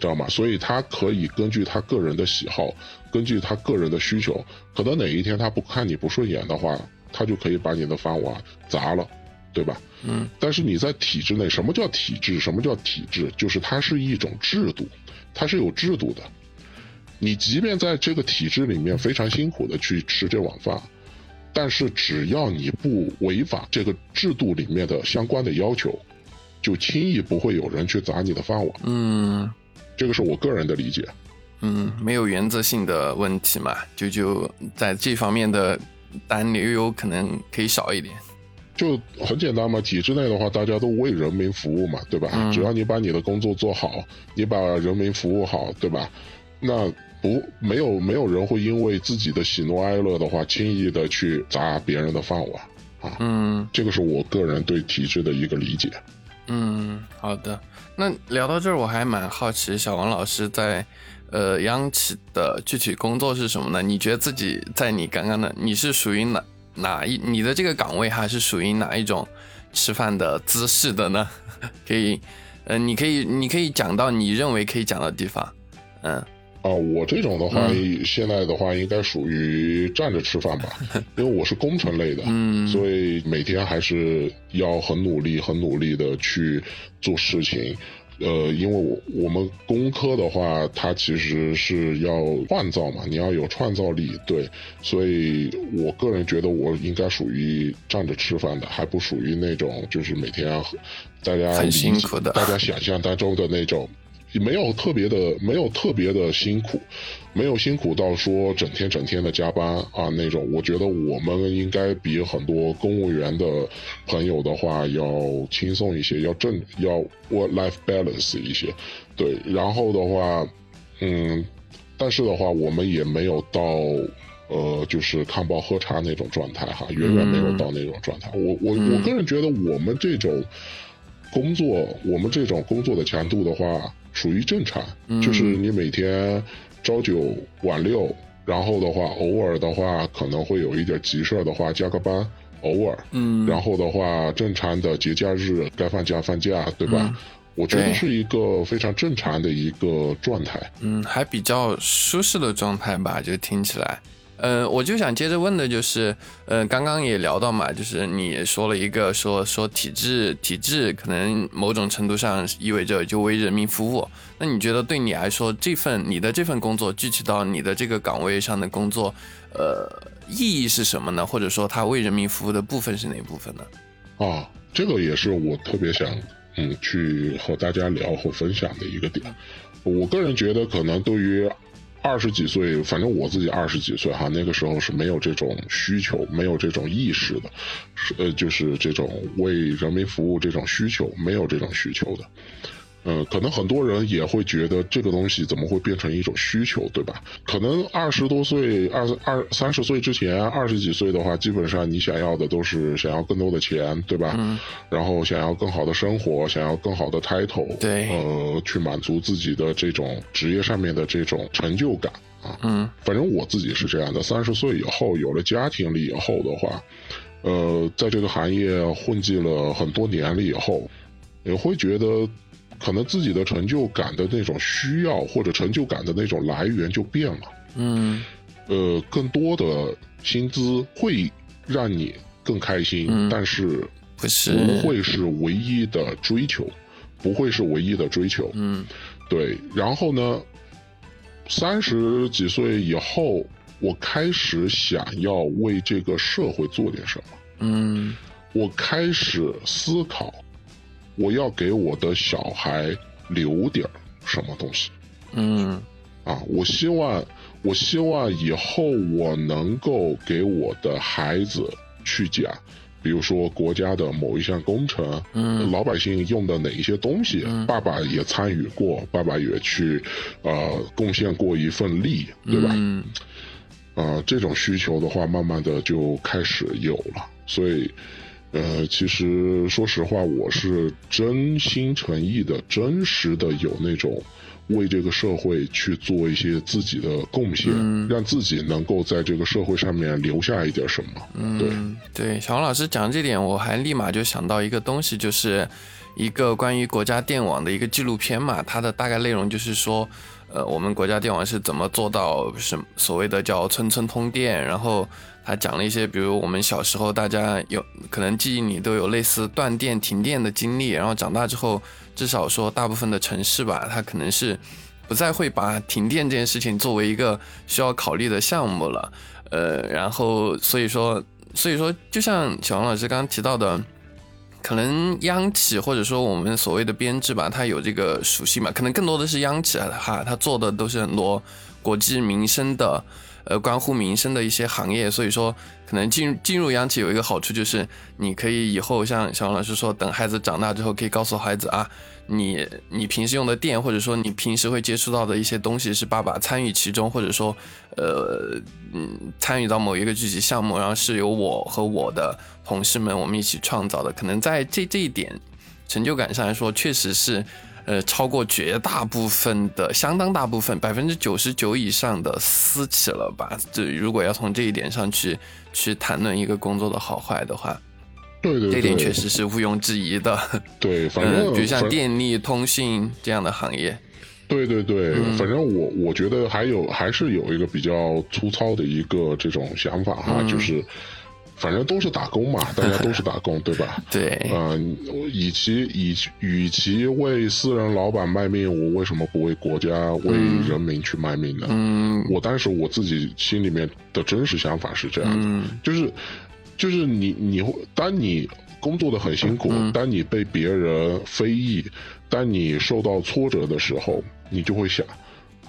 知道吗？所以他可以根据他个人的喜好，根据他个人的需求，可能哪一天他不看你不顺眼的话，他就可以把你的饭碗砸了，对吧？嗯。但是你在体制内，什么叫体制？什么叫体制？就是它是一种制度，它是有制度的。你即便在这个体制里面非常辛苦的去吃这碗饭。但是只要你不违反这个制度里面的相关的要求，就轻易不会有人去砸你的饭碗。嗯，这个是我个人的理解。嗯，没有原则性的问题嘛，就就在这方面的担忧可能可以少一点。就很简单嘛，体制内的话，大家都为人民服务嘛，对吧？只要你把你的工作做好，你把人民服务好，对吧？那。不，没有没有人会因为自己的喜怒哀乐的话，轻易的去砸别人的饭碗啊。嗯，这个是我个人对体制的一个理解。嗯，好的。那聊到这儿，我还蛮好奇，小王老师在呃央企的具体工作是什么呢？你觉得自己在你刚刚的，你是属于哪哪一？你的这个岗位还是属于哪一种吃饭的姿势的呢？可以，呃，你可以你可以讲到你认为可以讲的地方，嗯。啊，我这种的话，现在的话应该属于站着吃饭吧，因为我是工程类的，所以每天还是要很努力、很努力的去做事情。呃，因为我我们工科的话，它其实是要创造嘛，你要有创造力，对，所以我个人觉得我应该属于站着吃饭的，还不属于那种就是每天大家很辛苦的，大家想象当中的那种。没有特别的，没有特别的辛苦，没有辛苦到说整天整天的加班啊那种。我觉得我们应该比很多公务员的朋友的话要轻松一些，要正要 work life balance 一些。对，然后的话，嗯，但是的话，我们也没有到呃，就是看报喝茶那种状态哈，远远没有到那种状态。我我我个人觉得，我们这种工作，我们这种工作的强度的话。属于正常，就是你每天朝九晚六，然后的话，偶尔的话可能会有一点急事儿的话加个班，偶尔，嗯，然后的话正常的节假日该放假放假，对吧？我觉得是一个非常正常的一个状态，嗯，还比较舒适的状态吧，就听起来。嗯，我就想接着问的就是，呃，刚刚也聊到嘛，就是你说了一个说说体制，体制可能某种程度上意味着就为人民服务。那你觉得对你来说，这份你的这份工作，具体到你的这个岗位上的工作，呃，意义是什么呢？或者说，它为人民服务的部分是哪部分呢？啊，这个也是我特别想嗯去和大家聊和分享的一个点。我个人觉得，可能对于二十几岁，反正我自己二十几岁哈，那个时候是没有这种需求，没有这种意识的，是呃，就是这种为人民服务这种需求，没有这种需求的。嗯，可能很多人也会觉得这个东西怎么会变成一种需求，对吧？可能二十多岁、二二三十岁之前，二十几岁的话，基本上你想要的都是想要更多的钱，对吧？嗯。然后想要更好的生活，想要更好的 title，对，呃，去满足自己的这种职业上面的这种成就感啊。嗯。反正我自己是这样的，三十岁以后有了家庭了以后的话，呃，在这个行业混迹了很多年了以后，也会觉得。可能自己的成就感的那种需要或者成就感的那种来源就变了。嗯呃，更多的薪资会让你更开心，嗯但是不是不会是唯一的追求，不会是唯一的追求。嗯对，然后呢，三十几岁以后，我开始想要为这个社会做点什么。嗯我开始思考，我要给我的小孩留点儿什么东西嗯啊！我希望，我希望以后我能够给我的孩子去讲，比如说国家的某一项工程，嗯老百姓用的哪一些东西，嗯爸爸也参与过，爸爸也去呃贡献过一份力，对吧？嗯啊，这种需求的话，慢慢的就开始有了。所以，呃，其实说实话，我是真心诚意的、真实的有那种为这个社会去做一些自己的贡献，嗯让自己能够在这个社会上面留下一点什么。对，嗯，对，小王老师讲这点，我还立马就想到一个东西，就是一个关于国家电网的一个纪录片嘛，它的大概内容就是说，呃，我们国家电网是怎么做到什所谓的叫村村通电，然后他讲了一些，比如我们小时候大家有可能记忆里都有类似断电、停电的经历，然后长大之后，至少说大部分的城市吧，它可能是不再会把停电这件事情作为一个需要考虑的项目了。呃，然后所以说，所以说，就像小王老师刚刚提到的，可能央企或者说我们所谓的编制吧，它有这个属性嘛，可能更多的是央企啊，哈，它做的都是很多国计民生的，呃，关乎民生的一些行业，所以说可能进进入央企有一个好处就是，你可以以后像小王老师说，等孩子长大之后，可以告诉孩子啊，你你平时用的电，或者说你平时会接触到的一些东西，是爸爸参与其中，或者说，呃，嗯，参与到某一个具体项目，然后是由我和我的同事们我们一起创造的。可能在这这一点成就感上来说，确实是，呃，超过绝大部分的，相当大部分百分之九十九以上的私企了吧？这如果要从这一点上去去谈论一个工作的好坏的话，对对对，这点确实是毋庸置疑的。对，反正、嗯，比如像电力、通信这样的行业，对对对，嗯反正我我觉得还有还是有一个比较粗糙的一个这种想法哈，嗯就是反正都是打工嘛，大家都是打工，对吧？对，嗯、与其以与其为私人老板卖命，我为什么不为国家、为人民去卖命呢？嗯我当时我自己心里面的真实想法是这样的，嗯就是就是你你会当你工作的很辛苦，嗯当你被别人非议，当你受到挫折的时候，你就会想，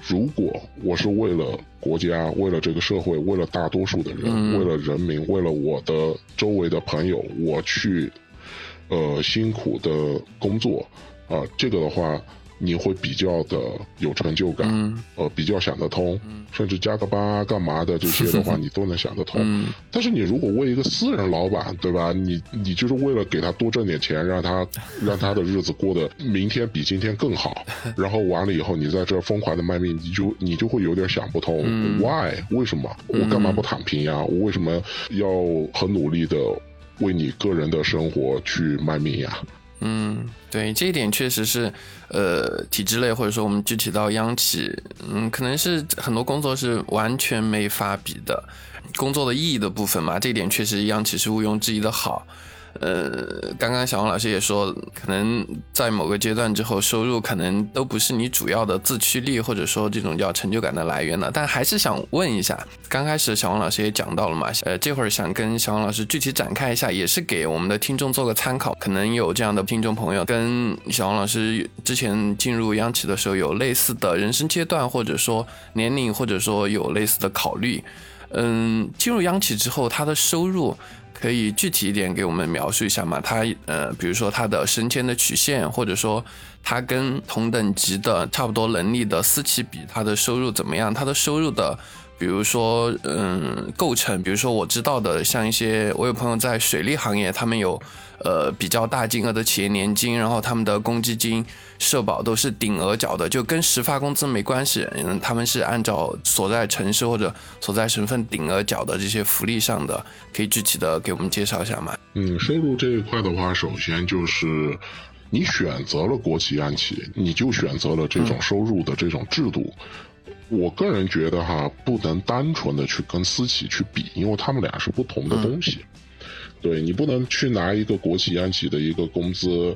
如果我是为了国家、为了这个社会、为了大多数的人、嗯为了人民、为了我的周围的朋友，我去呃辛苦的工作啊、这个的话。你会比较的有成就感，嗯呃，比较想得通，甚至加个班啊干嘛的这些的话，你都能想得通。嗯但是你如果为一个私人老板，对吧？你你就是为了给他多挣点钱，让他 让他的日子过得明天比今天更好，然后完了以后你在这儿疯狂的卖命，你就你就会有点想不通、嗯 w h y 为什么我干嘛不躺平呀？我为什么要很努力的为你个人的生活去卖命呀？嗯，对，这一点确实是，呃，体制内或者说我们具体到央企，嗯，可能是很多工作是完全没法比的，工作的意义的部分嘛，这一点确实央企是毋庸置疑的好。呃，刚刚小王老师也说，可能在某个阶段之后，收入可能都不是你主要的自驱力，或者说这种叫成就感的来源了。但还是想问一下，刚开始小王老师也讲到了嘛，呃，这会儿想跟小王老师具体展开一下，也是给我们的听众做个参考。可能有这样的听众朋友跟小王老师之前进入央企的时候有类似的人生阶段，或者说年龄，或者说有类似的考虑。嗯，进入央企之后，他的收入可以具体一点给我们描述一下吗？他呃，比如说他的升迁的曲线，或者说他跟同等级的差不多能力的私企比，他的收入怎么样？他的收入的。比如说，嗯，构成，比如说我知道的，像一些我有朋友在水利行业，他们有呃比较大金额的企业年金，然后他们的公积金、社保都是顶额缴的，就跟实发工资没关系。嗯，他们是按照所在城市或者所在省份顶额缴的这些福利上的，可以具体的给我们介绍一下吗？嗯，收入这一块的话，首先就是你选择了国企央企，你就选择了这种收入的这种制度。我个人觉得哈，不能单纯的去跟私企去比，因为他们俩是不同的东西。对你不能去拿一个国企央企的一个工资，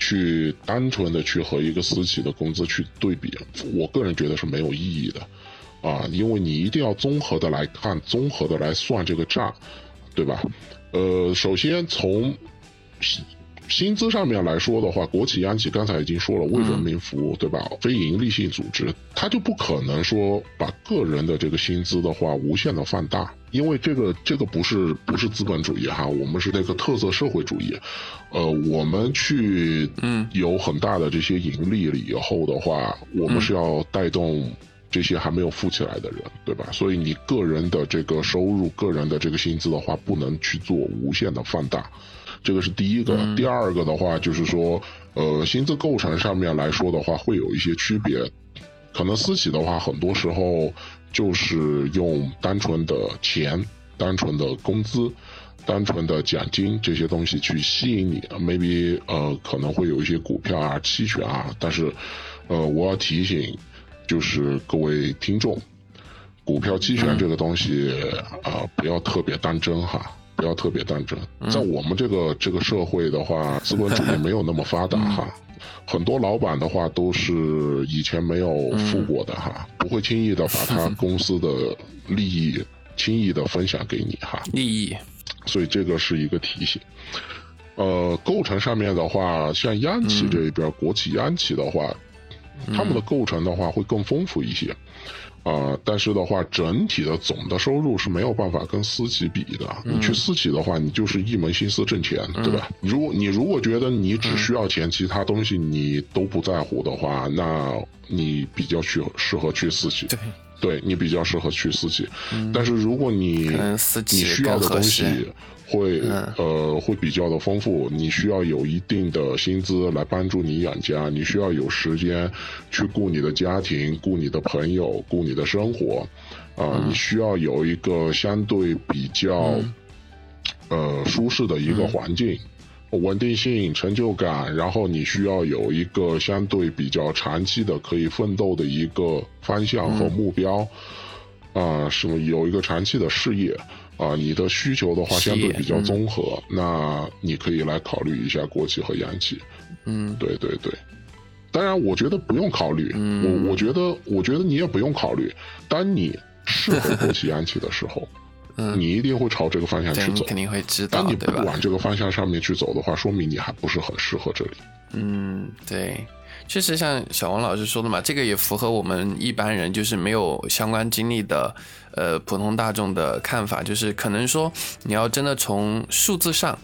去单纯的去和一个私企的工资去对比，我个人觉得是没有意义的。啊，因为你一定要综合的来看，综合的来算这个账，对吧？呃，首先从薪资上面来说的话，国企央企刚才已经说了，为人民服务，对吧？非盈利性组织，他就不可能说把个人的这个薪资的话无限的放大，因为这个这个不是不是资本主义哈，我们是那个特色社会主义，呃，我们去嗯有很大的这些盈利了以后的话，我们是要带动这些还没有富起来的人，对吧？所以你个人的这个收入、个人的这个薪资的话，不能去做无限的放大。这个是第一个，第二个的话就是说，呃，薪资构成上面来说的话，会有一些区别。可能私企的话，很多时候就是用单纯的钱、单纯的工资、单纯的奖金这些东西去吸引你。maybe 呃，可能会有一些股票啊、期权啊，但是呃，我要提醒就是各位听众，股票期权这个东西啊，不要特别当真哈。不要特别当真，在我们这个这个社会的话，资本主义没有那么发达哈，很多老板的话都是以前没有富过的哈，不会轻易的把他 公司的利益轻易的分享给你哈。利益，所以这个是一个提醒。呃，构成上面的话，像央企这一边，国企央企的话，他们的构成的话会更丰富一些。啊，但是的话，整体的总的收入是没有办法跟私企比的。你去私企的话，你就是一门心思挣钱，对吧？如果你如果觉得你只需要钱，其他东西你都不在乎的话，那你比较去适合去私企。对，对你比较适合去私企。但是如果你你需要的东西。会呃会比较的丰富，你需要有一定的薪资来帮助你养家，你需要有时间去顾你的家庭、顾你的朋友、顾你的生活，啊，你需要有一个相对比较呃舒适的一个环境、稳定性、成就感，然后你需要有一个相对比较长期的可以奋斗的一个方向和目标，啊，什么有一个长期的事业。啊，你的需求的话相对比较综合，那你可以来考虑一下国企和央企。嗯，对对对。当然，我觉得不用考虑。我我觉得，我觉得你也不用考虑。当你适合国企央企的时候，嗯，你一定会朝这个方向去走。肯定会知道。当你不往这个方向上面去走的话，说明你还不是很适合这里。嗯，对。确实像小王老师说的嘛，这个也符合我们一般人，就是没有相关经历的，呃，普通大众的看法，就是可能说你要真的从数字上，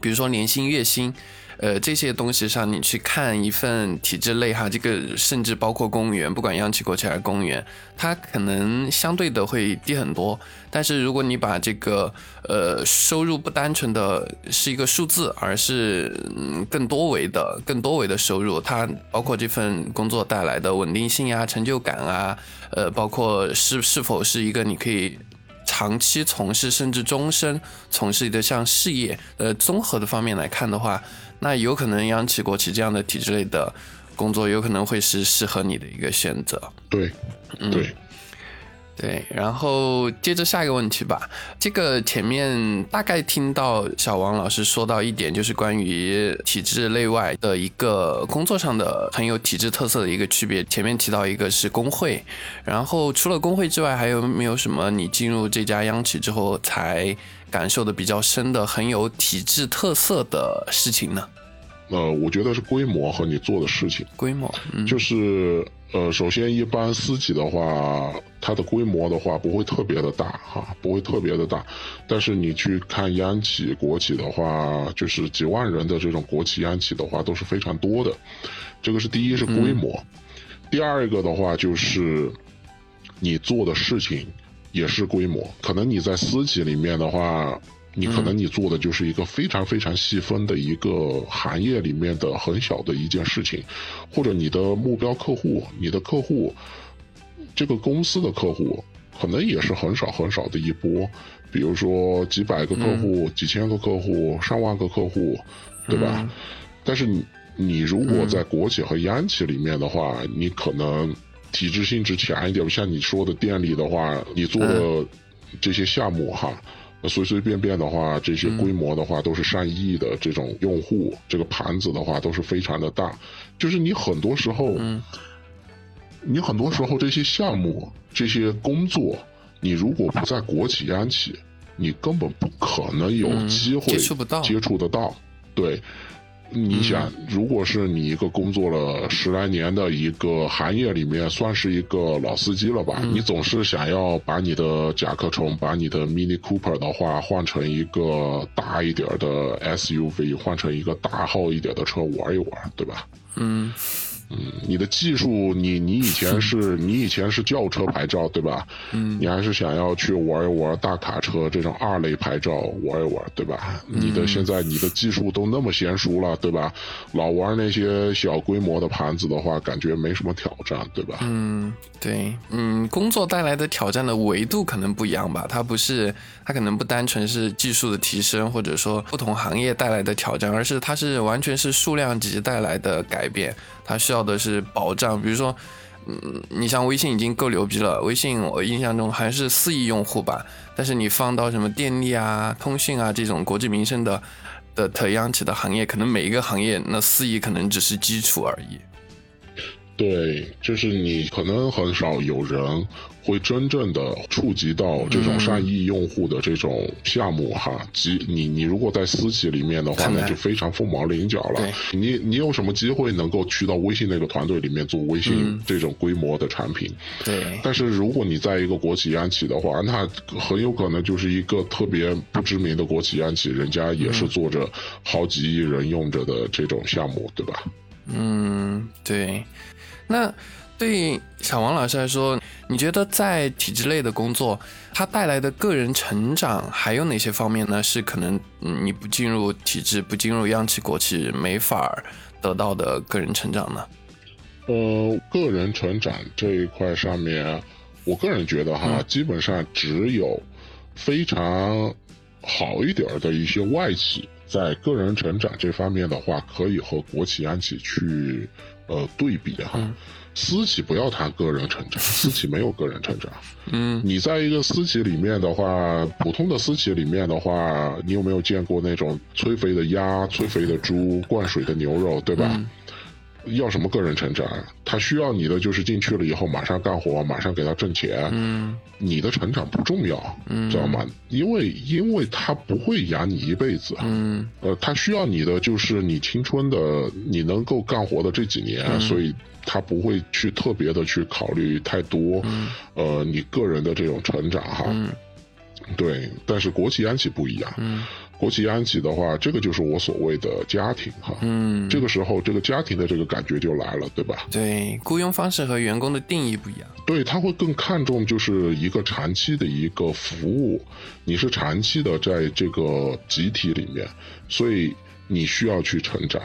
比如说年薪、月薪。呃，这些东西上，你去看一份体制类哈，这个甚至包括公务员，不管央企、国企还是公务员，它可能相对的会低很多。但是如果你把这个呃收入不单纯的是一个数字，而是嗯更多维的、更多维的收入，它包括这份工作带来的稳定性啊、成就感啊，呃，包括是是否是一个你可以长期从事甚至终身从事的像事业，呃，综合的方面来看的话。那有可能央企、国企这样的体制类的工作，有可能会是适合你的一个选择。对，嗯对，对。然后接着下一个问题吧。这个前面大概听到小王老师说到一点，就是关于体制内外的一个工作上的很有体制特色的一个区别。前面提到一个是工会，然后除了工会之外，还有没有什么你进入这家央企之后才？感受的比较深的、很有体制特色的事情呢？呃，我觉得是规模和你做的事情。规模，嗯就是呃，首先一般私企的话，它的规模的话不会特别的大哈，不会特别的大。但是你去看央企、国企的话，就是几万人的这种国企、央企的话都是非常多的。这个是第一是规模，第二个的话就是你做的事情。也是规模，可能你在私企里面的话，你可能你做的就是一个非常非常细分的一个行业里面的很小的一件事情，或者你的目标客户，你的客户，这个公司的客户，可能也是很少很少的一波，比如说几百个客户、几千个客户、上万个客户，对吧？但是你你如果在国企和央企里面的话，你可能体制性质强一点，像你说的电力的话，你做的这些项目哈。随随便便的话，这些规模的话都是上亿的这种用户，这个盘子的话都是非常的大。就是你很多时候，你很多时候这些项目、这些工作，你如果不在国企央企，你根本不可能有机会接触不到、接触得到。对。你想，如果是你一个工作了十来年的一个行业里面，算是一个老司机了吧？你总是想要把你的甲壳虫、把你的 Mini Cooper 的话换成一个大一点的 SUV，换成一个大号一点的车玩一玩，对吧？嗯。嗯，你的技术，你你以前 是你以前是轿车牌照对吧？嗯，你还是想要去玩一玩大卡车这种二类牌照玩一玩对吧？你的现在你的技术都那么娴熟了对吧？老玩那些小规模的盘子的话，感觉没什么挑战对吧？嗯，对，嗯，工作带来的挑战的维度可能不一样吧，它不是它可能不单纯是技术的提升，或者说不同行业带来的挑战，而是它是完全是数量级带来的改变。它需要的是保障，比如说，嗯，你像微信已经够牛逼了，微信我印象中还是四亿用户吧，但是你放到什么电力啊、通信啊这种国计民生的的特央企的行业，可能每一个行业那四亿可能只是基础而已。对，就是你可能很少有人。会真正的触及到这种上亿用户的这种项目哈，即你你如果在私企里面的话，那就非常凤毛麟角了。你你有什么机会能够去到微信那个团队里面做微信这种规模的产品？对。但是如果你在一个国企央企的话，那很有可能就是一个特别不知名的国企央企，人家也是做着好几亿人用着的这种项目，对吧？嗯，对。那。对小王老师来说，你觉得在体制内的工作，它带来的个人成长还有哪些方面呢？是可能你不进入体制、不进入央企、国企没法得到的个人成长呢？呃，个人成长这一块上面，我个人觉得哈，基本上只有非常好一点的一些外企，在个人成长这方面的话，可以和国企、央企去呃对比哈。私企不要谈个人成长，私企没有个人成长。嗯，你在一个私企里面的话，普通的私企里面的话，你有没有见过那种催肥的鸭、催肥的猪、灌水的牛肉，对吧？要什么个人成长？他需要你的就是进去了以后马上干活，马上给他挣钱。嗯，你的成长不重要，知道吗？因为因为他不会养你一辈子。嗯，呃，他需要你的就是你青春的你能够干活的这几年，所以。他不会去特别的去考虑太多，呃，你个人的这种成长哈，对。但是国企央企不一样，国企央企的话，这个就是我所谓的家庭哈，嗯，这个时候这个家庭的这个感觉就来了，对吧？对，雇佣方式和员工的定义不一样，对他会更看重就是一个长期的一个服务，你是长期的在这个集体里面，所以你需要去成长。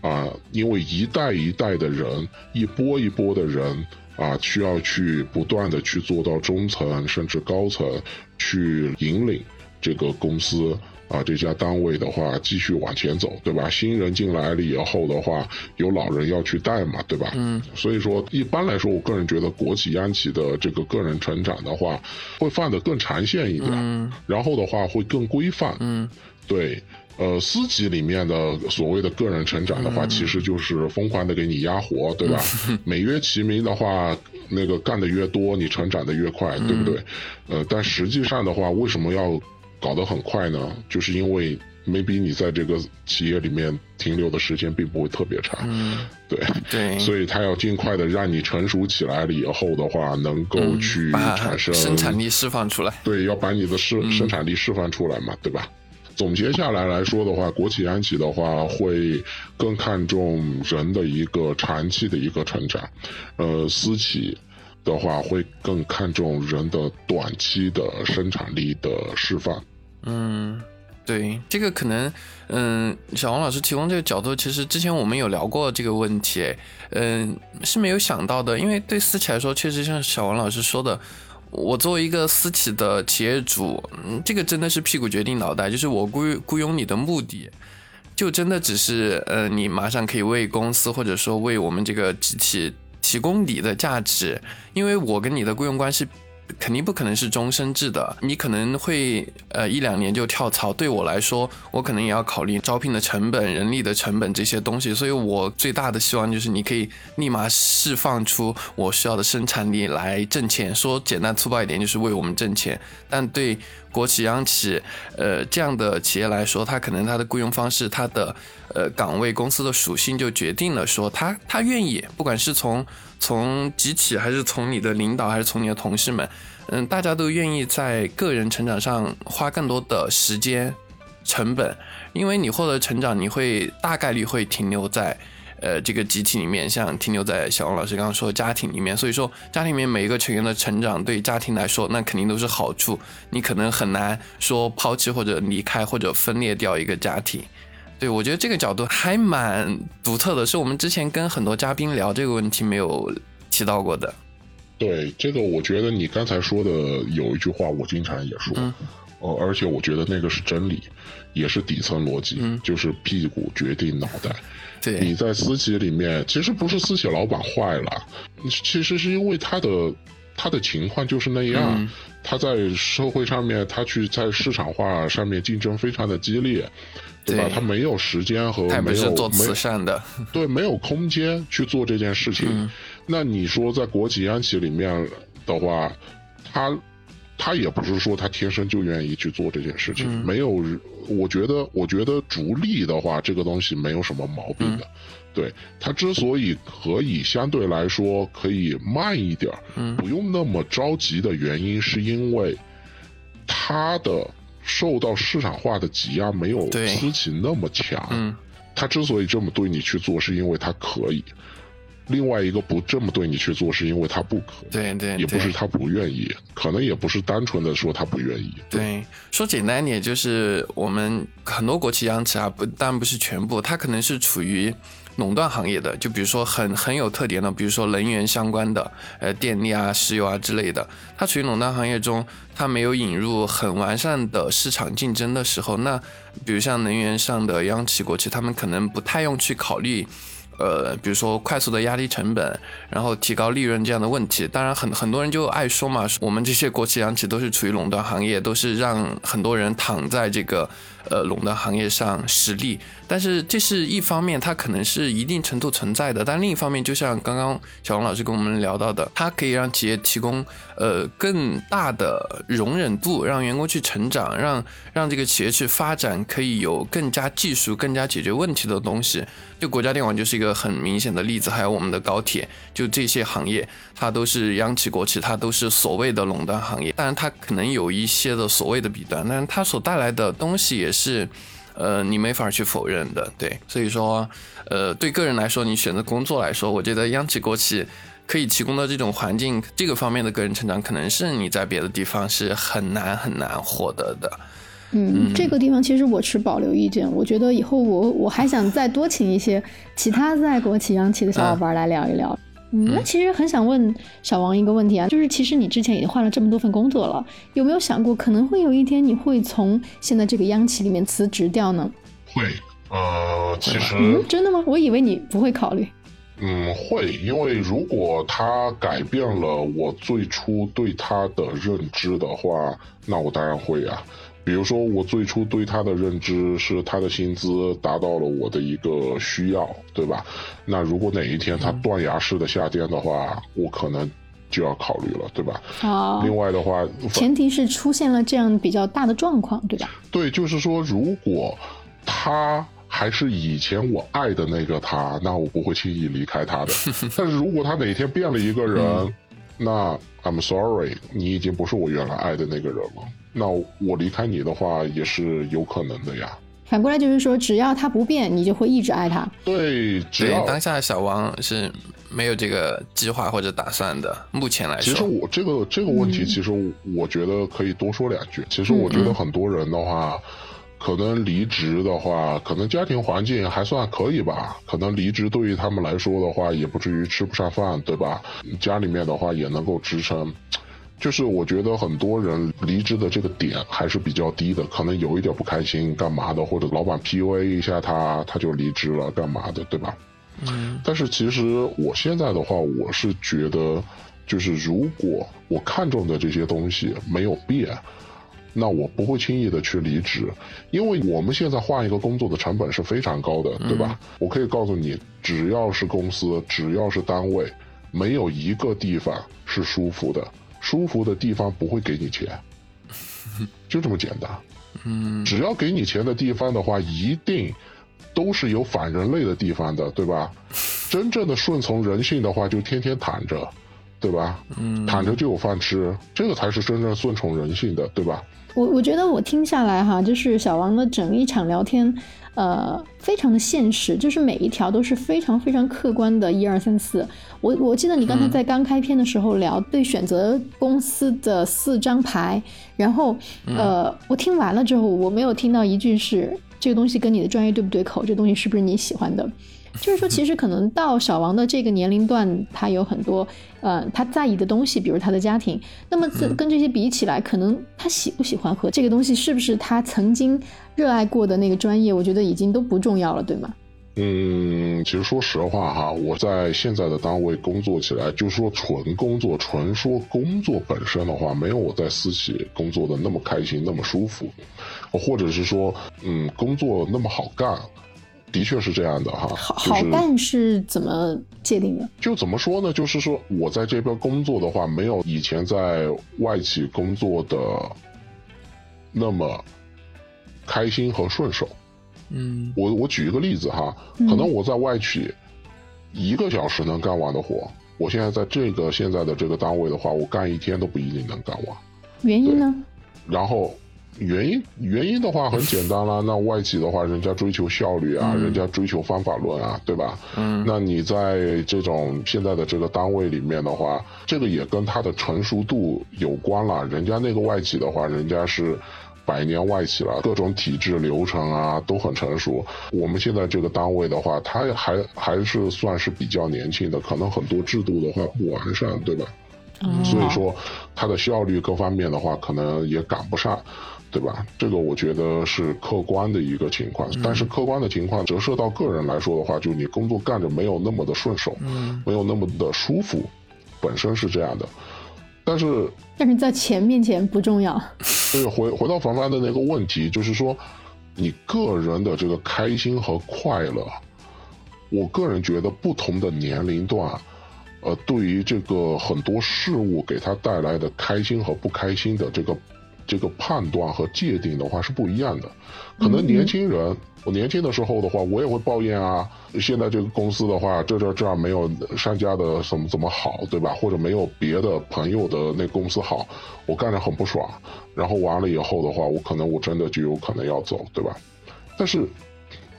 啊，因为一代一代的人，一波一波的人啊，需要去不断的去做到中层甚至高层，去引领这个公司啊这家单位的话继续往前走，对吧？新人进来了以后的话，有老人要去带嘛，对吧？嗯。所以说，一般来说，我个人觉得国企央企的这个个人成长的话，会放得更长线一点，嗯。然后的话会更规范，嗯，对。呃，私企里面的所谓的个人成长的话，其实就是疯狂的给你压活，对吧？每月齐名的话，那个干的越多，你成长的越快，对不对？呃，但实际上的话，为什么要搞得很快呢？就是因为 maybe 你在这个企业里面停留的时间并不会特别长，对。对，所以他要尽快的让你成熟起来了以后的话，能够去产生生产力释放出来，对，要把你的生生产力释放出来嘛，对吧？总结下来来说的话，国企央企的话会更看重人的一个长期的一个成长，呃，私企的话会更看重人的短期的生产力的释放。嗯，对，这个可能，嗯，小王老师提供这个角度，其实之前我们有聊过这个问题，嗯，是没有想到的，因为对私企来说，确实像小王老师说的。我作为一个私企的企业主，嗯，这个真的是屁股决定脑袋，就是我雇雇佣你的目的，就真的只是呃，你马上可以为公司或者说为我们这个集体提供你的价值，因为我跟你的雇佣关系。肯定不可能是终身制的，你可能会呃一两年就跳槽。对我来说，我可能也要考虑招聘的成本、人力的成本这些东西。所以我最大的希望就是你可以立马释放出我需要的生产力来挣钱。说简单粗暴一点，就是为我们挣钱。但对国企、央企，呃这样的企业来说，它可能它的雇佣方式、它的呃岗位、公司的属性就决定了说，他他愿意，不管是从。从集体还是从你的领导还是从你的同事们，嗯，大家都愿意在个人成长上花更多的时间成本，因为你获得成长，你会大概率会停留在呃这个集体里面，像停留在小王老师刚刚说的家庭里面。所以说，家庭里面每一个成员的成长对家庭来说，那肯定都是好处。你可能很难说抛弃或者离开或者分裂掉一个家庭。对，我觉得这个角度还蛮独特的，是我们之前跟很多嘉宾聊这个问题没有提到过的。对，这个我觉得你刚才说的有一句话，我经常也说，呃，而且我觉得那个是真理，也是底层逻辑，就是屁股决定脑袋。对，你在私企里面，其实不是私企老板坏了，其实是因为他的他的情况就是那样，他在社会上面，他去在市场化上面竞争非常的激烈。对吧？他没有时间和没有做慈善的，对，没有空间去做这件事情。那你说在国企央企里面的话，他他也不是说他天生就愿意去做这件事情。没有，我觉得，我觉得逐利的话，这个东西没有什么毛病的。对他之所以可以相对来说可以慢一点，嗯不用那么着急的原因，是因为他的。受到市场化的挤压没有私企那么强，嗯，他之所以这么对你去做，是因为他可以；另外一个不这么对你去做，是因为他不可，对对，也不是他不愿意，可能也不是单纯的说他不愿意。对，说简单点，就是我们很多国企央企啊，不，但不是全部，它可能是处于。垄断行业的，就比如说很很有特点的，比如说能源相关的，呃，电力啊、石油啊之类的，它处于垄断行业中，它没有引入很完善的市场竞争的时候，那比如像能源上的央企、国企，他们可能不太用去考虑。呃，比如说快速的压低成本，然后提高利润这样的问题，当然很很多人就爱说嘛，我们这些国企央企都是处于垄断行业，都是让很多人躺在这个呃垄断行业上实力。但是这是一方面，它可能是一定程度存在的，但另一方面，就像刚刚小王老师跟我们聊到的，它可以让企业提供呃更大的容忍度，让员工去成长，让让这个企业去发展，可以有更加技术、更加解决问题的东西。就国家电网就是一个很明显的例子，还有我们的高铁，就这些行业，它都是央企国企，它都是所谓的垄断行业。当然，它可能有一些的所谓的弊端，但是它所带来的东西也是，呃，你没法去否认的。对，所以说，呃，对个人来说，你选择工作来说，我觉得央企国企可以提供的这种环境，这个方面的个人成长，可能是你在别的地方是很难很难获得的。嗯，这个地方其实我持保留意见。我觉得以后我我还想再多请一些其他在国企央企的小伙伴来聊一聊。嗯，那其实很想问小王一个问题啊，就是其实你之前已经换了这么多份工作了，有没有想过可能会有一天你会从现在这个央企里面辞职掉呢？会，呃，其实嗯真的吗？我以为你不会考虑。嗯，会，因为如果他改变了我最初对他的认知的话，那我当然会啊。比如说，我最初对他的认知是他的薪资达到了我的一个需要，对吧？那如果哪一天他断崖式的下跌的话，我可能就要考虑了，对吧？啊。另外的话，前提是出现了这样比较大的状况，对吧？对，就是说，如果他还是以前我爱的那个他，那我不会轻易离开他的。但是如果他哪天变了一个人，那 I'm sorry，你已经不是我原来爱的那个人了。那我离开你的话也是有可能的呀。反过来就是说，只要他不变，你就会一直爱他。对，只要当下小王是没有这个计划或者打算的。目前来说，其实我这个这个问题，其实我觉得可以多说两句。其实我觉得很多人的话，可能离职的话，可能家庭环境还算可以吧。可能离职对于他们来说的话，也不至于吃不上饭，对吧？家里面的话也能够支撑。就是我觉得很多人离职的这个点还是比较低的，可能有一点不开心干嘛的，或者老板 PUA 一下他，他就离职了干嘛的，对吧？嗯但是其实我现在的话，我是觉得，就是如果我看中的这些东西没有变，那我不会轻易的去离职，因为我们现在换一个工作的成本是非常高的，对吧？我可以告诉你，只要是公司，只要是单位，没有一个地方是舒服的，舒服的地方不会给你钱，就这么简单。嗯只要给你钱的地方的话，一定都是有反人类的地方的，对吧？真正的顺从人性的话，就天天躺着，对吧？嗯，躺着就有饭吃，这个才是真正顺从人性的，对吧？我我觉得我听下来哈，就是小王的整一场聊天，呃，非常的现实，就是每一条都是非常非常客观的，一二三四。我我记得你刚才在刚开篇的时候聊对选择公司的四张牌，然后呃，我听完了之后，我没有听到一句是这个东西跟你的专业对不对口，这个东西是不是你喜欢的。就是说，其实可能到小王的这个年龄段，他有很多呃他在意的东西，比如他的家庭。那么这跟这些比起来，可能他喜不喜欢和这个东西是不是他曾经热爱过的那个专业，我觉得已经都不重要了，对吗？嗯，其实说实话哈，我在现在的单位工作起来，就说纯工作，纯说工作本身的话，没有我在私企工作的那么开心，那么舒服，或者是说，嗯，工作那么好干，的确是这样的哈。好好就是干是怎么界定的？就怎么说呢？就是说我在这边工作的话，没有以前在外企工作的那么开心和顺手。嗯我我举一个例子哈，嗯可能我在外企一个小时能干完的活，我现在在这个现在的这个单位的话，我干一天都不一定能干完。原因呢？然后原因原因的话很简单啦，那外企的话，人家追求效率啊，人家追求方法论啊，对吧？嗯那你在这种现在的这个单位里面的话，这个也跟它的成熟度有关了。人家那个外企的话，人家是百年外企了，各种体制流程啊都很成熟。我们现在这个单位的话，它还还是算是比较年轻的，可能很多制度的话不完善，对吧？嗯所以说它的效率各方面的话，可能也赶不上，对吧？这个我觉得是客观的一个情况，但是客观的情况折射到个人来说的话，就你工作干着没有那么的顺手，嗯没有那么的舒服，本身是这样的。但是，但是在钱面前不重要。就是回回到凡凡的那个问题，就是说，你个人的这个开心和快乐，我个人觉得不同的年龄段，呃，对于这个很多事物给他带来的开心和不开心的这个这个判断和界定的话是不一样的。可能年轻人，我年轻的时候的话，我也会抱怨啊，现在这个公司的话，这这这样没有商家的什么怎么好，对吧？或者没有别的朋友的那公司好，我干着很不爽。然后完了以后的话，我可能我真的就有可能要走，对吧？但是，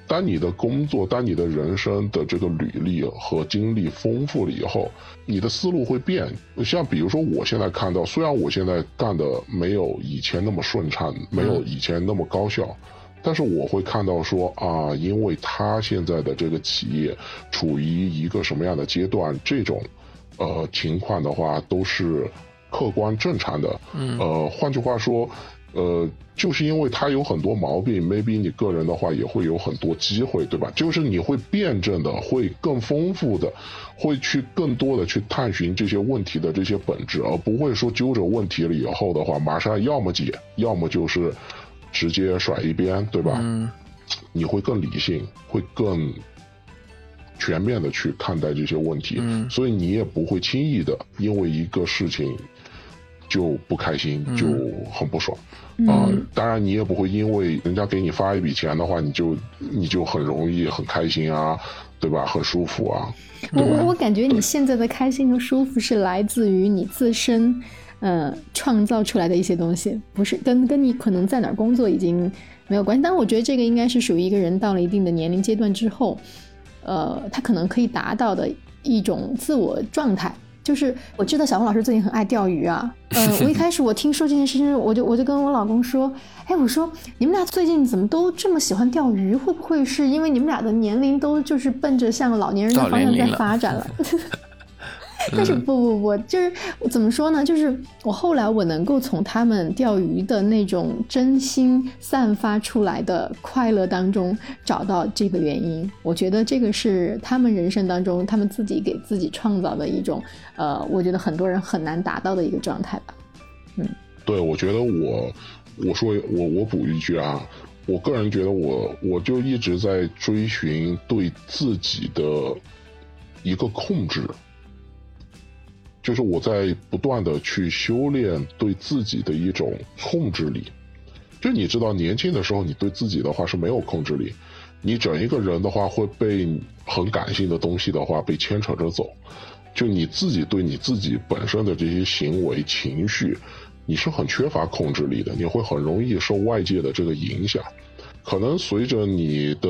当你的工作、当你的人生的这个履历和经历丰富了以后，你的思路会变。像比如说，我现在看到，虽然我现在干的没有以前那么顺畅，没有以前那么高效，但是我会看到说啊，因为他现在的这个企业处于一个什么样的阶段，这种呃情况的话都是客观正常的。嗯呃，换句话说，呃，就是因为他有很多毛病，maybe 你个人的话也会有很多机会，对吧？就是你会辩证的，会更丰富的，会去更多的去探寻这些问题的这些本质，而不会说揪着问题了以后的话，马上要么解，要么就是直接甩一边，对吧？嗯你会更理性，会更全面的去看待这些问题，嗯所以你也不会轻易的因为一个事情就不开心，嗯就很不爽。啊、嗯当然你也不会因为人家给你发一笔钱的话，你就你就很容易很开心啊，对吧？很舒服啊，我我我感觉你现在的开心和舒服是来自于你自身，呃，创造出来的一些东西，不是跟跟你可能在哪儿工作已经没有关系。但我觉得这个应该是属于一个人到了一定的年龄阶段之后，呃，他可能可以达到的一种自我状态。就是我知道小峰老师最近很爱钓鱼啊，呃，我一开始我听说这件事情，我就我就跟我老公说，哎，我说你们俩最近怎么都这么喜欢钓鱼？会不会是因为你们俩的年龄都就是奔着像老年人的方向在发展了？但是不不不，就是怎么说呢？就是我后来我能够从他们钓鱼的那种真心散发出来的快乐当中找到这个原因。我觉得这个是他们人生当中他们自己给自己创造的一种，呃，我觉得很多人很难达到的一个状态吧。嗯，对，我觉得我我说我我补一句啊，我个人觉得我我就一直在追寻对自己的一个控制。就是我在不断的去修炼对自己的一种控制力，就你知道，年轻的时候你对自己的话是没有控制力，你整一个人的话会被很感性的东西的话被牵扯着走，就你自己对你自己本身的这些行为情绪，你是很缺乏控制力的，你会很容易受外界的这个影响。可能随着你的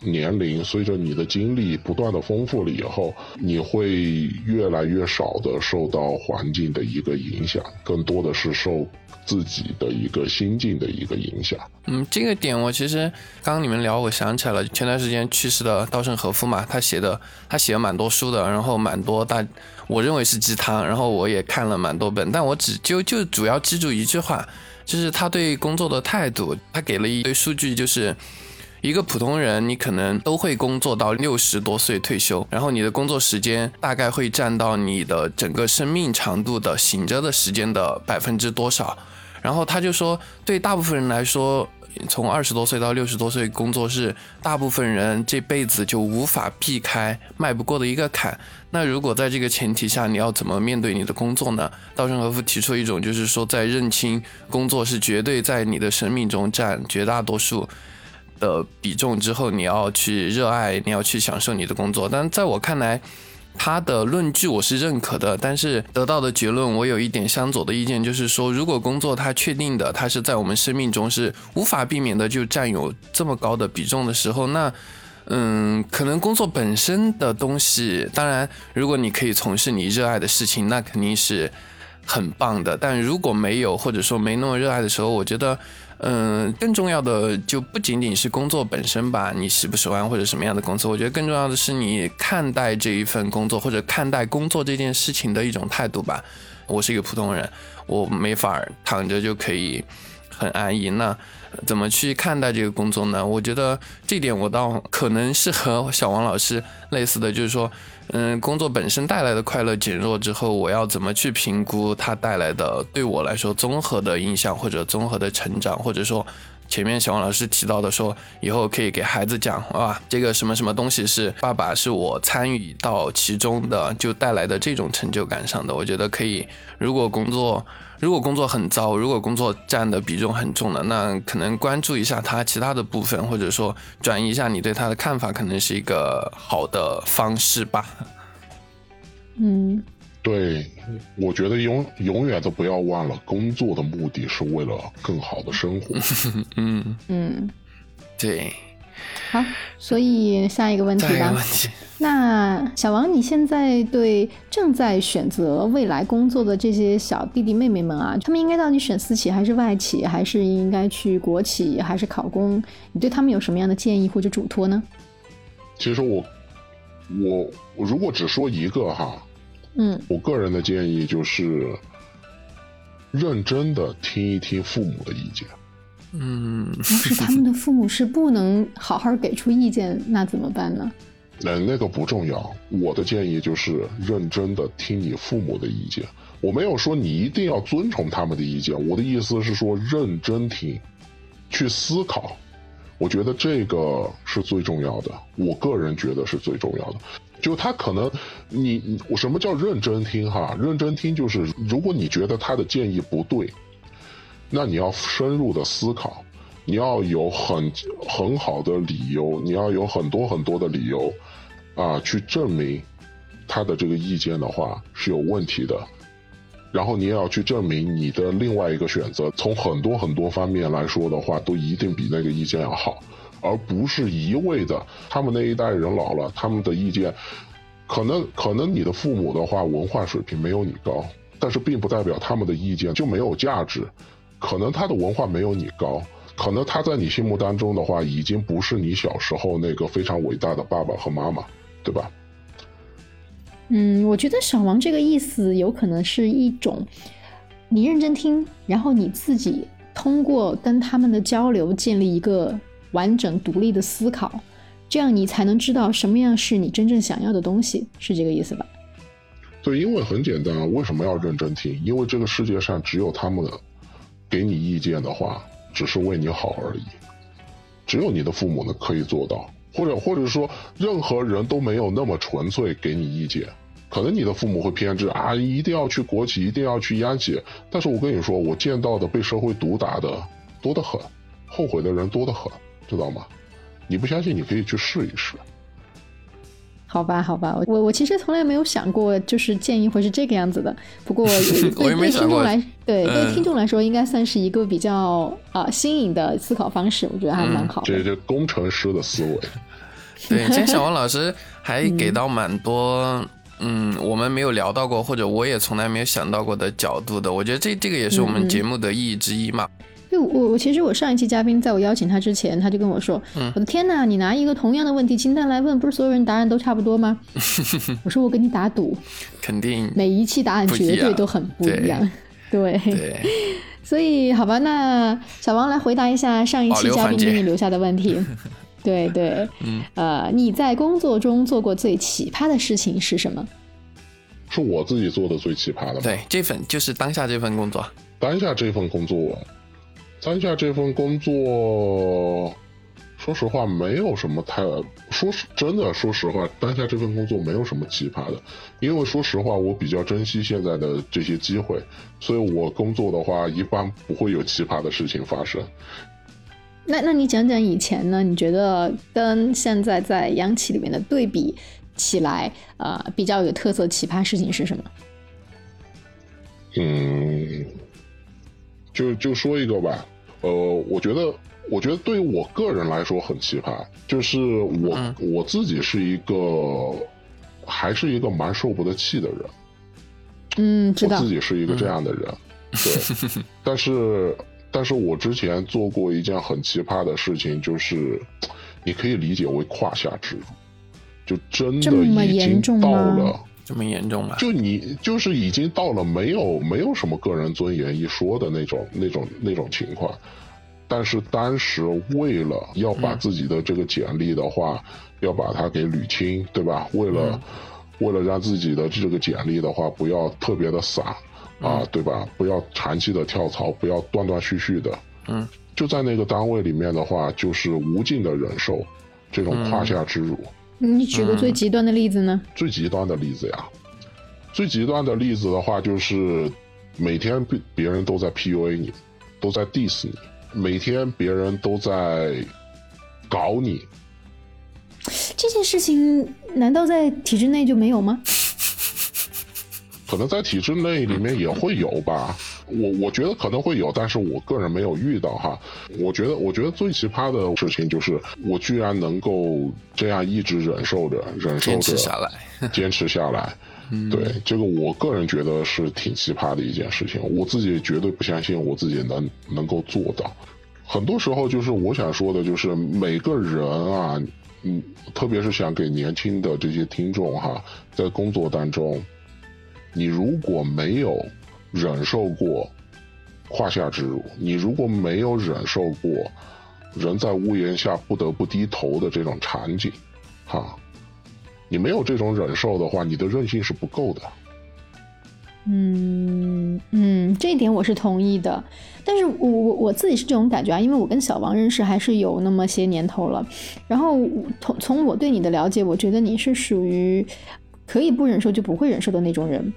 年龄，随着你的经历不断的丰富了以后，你会越来越少的受到环境的一个影响，更多的是受自己的一个心境的一个影响。嗯，这个点我其实刚刚你们聊，我想起来了，前段时间去世的稻盛和夫嘛，他写的他写了蛮多书的，然后蛮多大，我认为是鸡汤，然后我也看了蛮多本，但我只就就主要记住一句话。就是他对工作的态度，他给了一堆数据，就是一个普通人，你可能都会工作到六十多岁退休，然后你的工作时间大概会占到你的整个生命长度的醒着的时间的百分之多少，然后他就说，对大部分人来说。从二十多岁到六十多岁，工作是大部分人这辈子就无法避开、迈不过的一个坎。那如果在这个前提下，你要怎么面对你的工作呢？稻盛和夫提出一种，就是说，在认清工作是绝对在你的生命中占绝大多数的比重之后，你要去热爱，你要去享受你的工作。但在我看来，他的论据我是认可的，但是得到的结论我有一点相左的意见，就是说，如果工作它确定的，它是在我们生命中是无法避免的，就占有这么高的比重的时候，那，嗯，可能工作本身的东西，当然，如果你可以从事你热爱的事情，那肯定是很棒的。但如果没有，或者说没那么热爱的时候，我觉得。嗯，更重要的就不仅仅是工作本身吧，你喜不喜欢或者什么样的工作？我觉得更重要的是你看待这一份工作或者看待工作这件事情的一种态度吧。我是一个普通人，我没法躺着就可以很安逸。那怎么去看待这个工作呢？我觉得这点我倒可能是和小王老师类似的，就是说。嗯，工作本身带来的快乐减弱之后，我要怎么去评估它带来的对我来说综合的影响，或者综合的成长，或者说前面小王老师提到的说，以后可以给孩子讲啊，这个什么什么东西是爸爸是我参与到其中的，就带来的这种成就感上的，我觉得可以。如果工作如果工作很糟，如果工作占的比重很重的，那可能关注一下他其他的部分，或者说转移一下你对他的看法，可能是一个好的方式吧。嗯，对，我觉得永永远都不要忘了，工作的目的是为了更好的生活。嗯嗯，对。好，所以下一个问题吧。那小王，你现在对正在选择未来工作的这些小弟弟妹妹们啊，他们应该到底选私企还是外企，还是应该去国企，还是考公？你对他们有什么样的建议或者嘱托呢？其实我我我如果只说一个哈，嗯，我个人的建议就是认真的听一听父母的意见。嗯，要是 他们的父母是不能好好给出意见，那怎么办呢？那那个不重要，我的建议就是认真的听你父母的意见。我没有说你一定要遵从他们的意见，我的意思是说认真听，去思考。我觉得这个是最重要的，我个人觉得是最重要的。就他可能，你我什么叫认真听哈？认真听就是，如果你觉得他的建议不对。那你要深入的思考，你要有很很好的理由，你要有很多很多的理由，啊，去证明他的这个意见的话是有问题的，然后你也要去证明你的另外一个选择，从很多很多方面来说的话，都一定比那个意见要好，而不是一味的他们那一代人老了，他们的意见，可能可能你的父母的话文化水平没有你高，但是并不代表他们的意见就没有价值。可能他的文化没有你高，可能他在你心目当中的话，已经不是你小时候那个非常伟大的爸爸和妈妈，对吧？嗯，我觉得小王这个意思有可能是一种，你认真听，然后你自己通过跟他们的交流建立一个完整独立的思考，这样你才能知道什么样是你真正想要的东西，是这个意思吧？对，因为很简单啊，为什么要认真听？因为这个世界上只有他们给你意见的话，只是为你好而已，只有你的父母呢可以做到，或者或者说任何人都没有那么纯粹给你意见。可能你的父母会偏执啊，一定要去国企，一定要去央企。但是我跟你说，我见到的被社会毒打的多得很，后悔的人多得很，知道吗？你不相信，你可以去试一试。好吧，好吧，我我其实从来没有想过，就是建议会是这个样子的。不过 对对听众来，对对听众来说，应该算是一个比较啊新颖的思考方式，我觉得还蛮好的。这这工程师的思维。对，今天小王老师 还给到蛮多。嗯，我们没有聊到过，或者我也从来没有想到过的角度的，我觉得这这个也是我们节目的意义之一嘛。对，我我其实我上一期嘉宾在我邀请他之前，他就跟我说：“嗯我的天哪，你拿一个同样的问题清单来问，不是所有人答案都差不多吗？” 我说：“我跟你打赌，肯定每一期答案绝对都很不一样。”对，所以好吧，那小王来回答一下上一期嘉宾给你留下的问题。对对，嗯，呃，你在工作中做过最奇葩的事情是什么？是我自己做的最奇葩的。对，这份就是当下这份工作。当下这份工作，当下这份工作，说实话没有什么太，说实真的，说实话，当下这份工作没有什么奇葩的，因为说实话，我比较珍惜现在的这些机会，所以我工作的话，一般不会有奇葩的事情发生。那那你讲讲以前呢？你觉得跟现在在央企里面的对比起来，呃，比较有特色奇葩事情是什么？嗯，就就说一个吧。呃，我觉得，我觉得对于我个人来说很奇葩，就是我我自己是一个，还是一个蛮受不得气的人。嗯，知道。我自己是一个这样的人，对，但是。但是我之前做过一件很奇葩的事情，就是你可以理解为胯下之辱，就真的已经到了这么严重吗？就你就是已经到了没有没有什么个人尊严一说的那种那种那种情况。但是当时为了要把自己的这个简历的话，要把它给捋清，对吧？为了为了让自己的这个简历的话不要特别的散。啊，对吧？不要长期的跳槽，不要断断续续的。嗯，就在那个单位里面的话，就是无尽的忍受这种胯下之辱。你举个最极端的例子呢？最极端的例子呀，最极端的例子的话，就是每天别别人都在 PUA 你，都在 diss 你，每天别人都在搞你。这件事情难道在体制内就没有吗？可能在体制内里面也会有吧，我我觉得可能会有，但是我个人没有遇到哈。我觉得，我觉得最奇葩的事情就是我居然能够这样一直忍受着，忍受着，坚持下来，坚持下来。对，这个我个人觉得是挺奇葩的一件事情，我自己绝对不相信我自己能能够做到。很多时候就是我想说的，就是每个人啊，嗯，特别是想给年轻的这些听众哈，在工作当中。你如果没有忍受过胯下之辱，你如果没有忍受过人在屋檐下不得不低头的这种场景，哈，你没有这种忍受的话，你的韧性是不够的。嗯嗯，这一点我是同意的，但是我我我自己是这种感觉啊，因为我跟小王认识还是有那么些年头了，然后从从我对你的了解，我觉得你是属于。可以不忍受就不会忍受的那种人，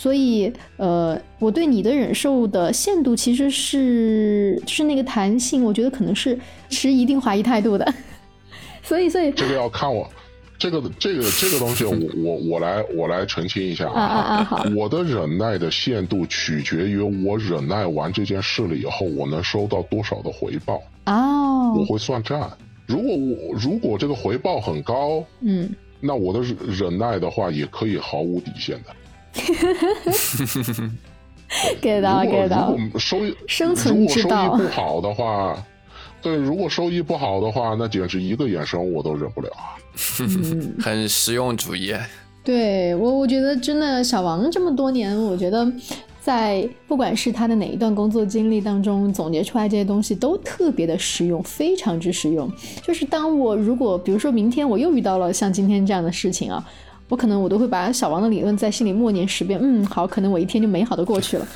所以呃，我对你的忍受的限度其实是是那个弹性，我觉得可能是持一定怀疑态度的。所以，所以这个要看我这个这个这个东西，我我我来我来澄清一下啊啊啊！好，我的忍耐的限度取决于我忍耐完这件事了以后，我能收到多少的回报哦，我会算账。如果我如果这个回报很高，嗯。那我的忍耐的话，也可以毫无底线的。给到给到。收益生存之道，如果收益不好的话，对，如果收益不好的话，那简直一个眼神我都忍不了啊。很实用主义。对我，我觉得真的小王这么多年，我觉得在不管是他的哪一段工作经历当中总结出来这些东西，都特别的实用，非常之实用。就是当我如果比如说明天我又遇到了像今天这样的事情啊，我可能我都会把小王的理论在心里默念十遍。嗯，好，可能我一天就美好的过去了。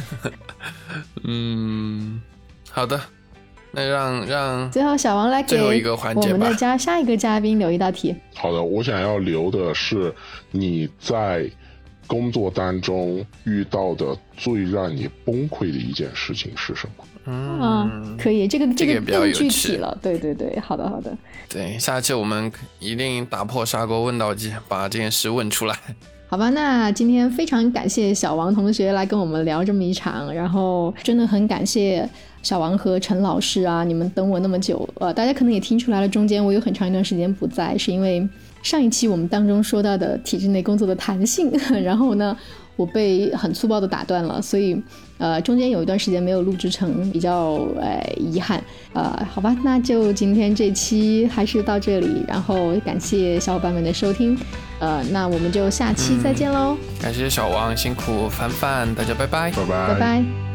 嗯，好的。那让让最后小王来给我们的加下一个嘉宾留一道题。好的，我想要留的是你在工作当中遇到的最让你崩溃的一件事情是什么？嗯，可以，这个这个更具体了。对对对，好的好的。对，下次我们一定打破砂锅问到底，把这件事问出来。好吧，那今天非常感谢小王同学来跟我们聊这么一场，然后真的很感谢。小王和陈老师啊，你们等我那么久，呃，大家可能也听出来了，中间我有很长一段时间不在，是因为上一期我们当中说到的体制内工作的弹性，然后呢，我被很粗暴的打断了，所以呃，中间有一段时间没有录制成，比较呃遗憾，呃，好吧，那就今天这期还是到这里，然后感谢小伙伴们的收听，呃，那我们就下期再见喽，感谢小王辛苦，凡凡，大家拜拜，拜拜，拜拜。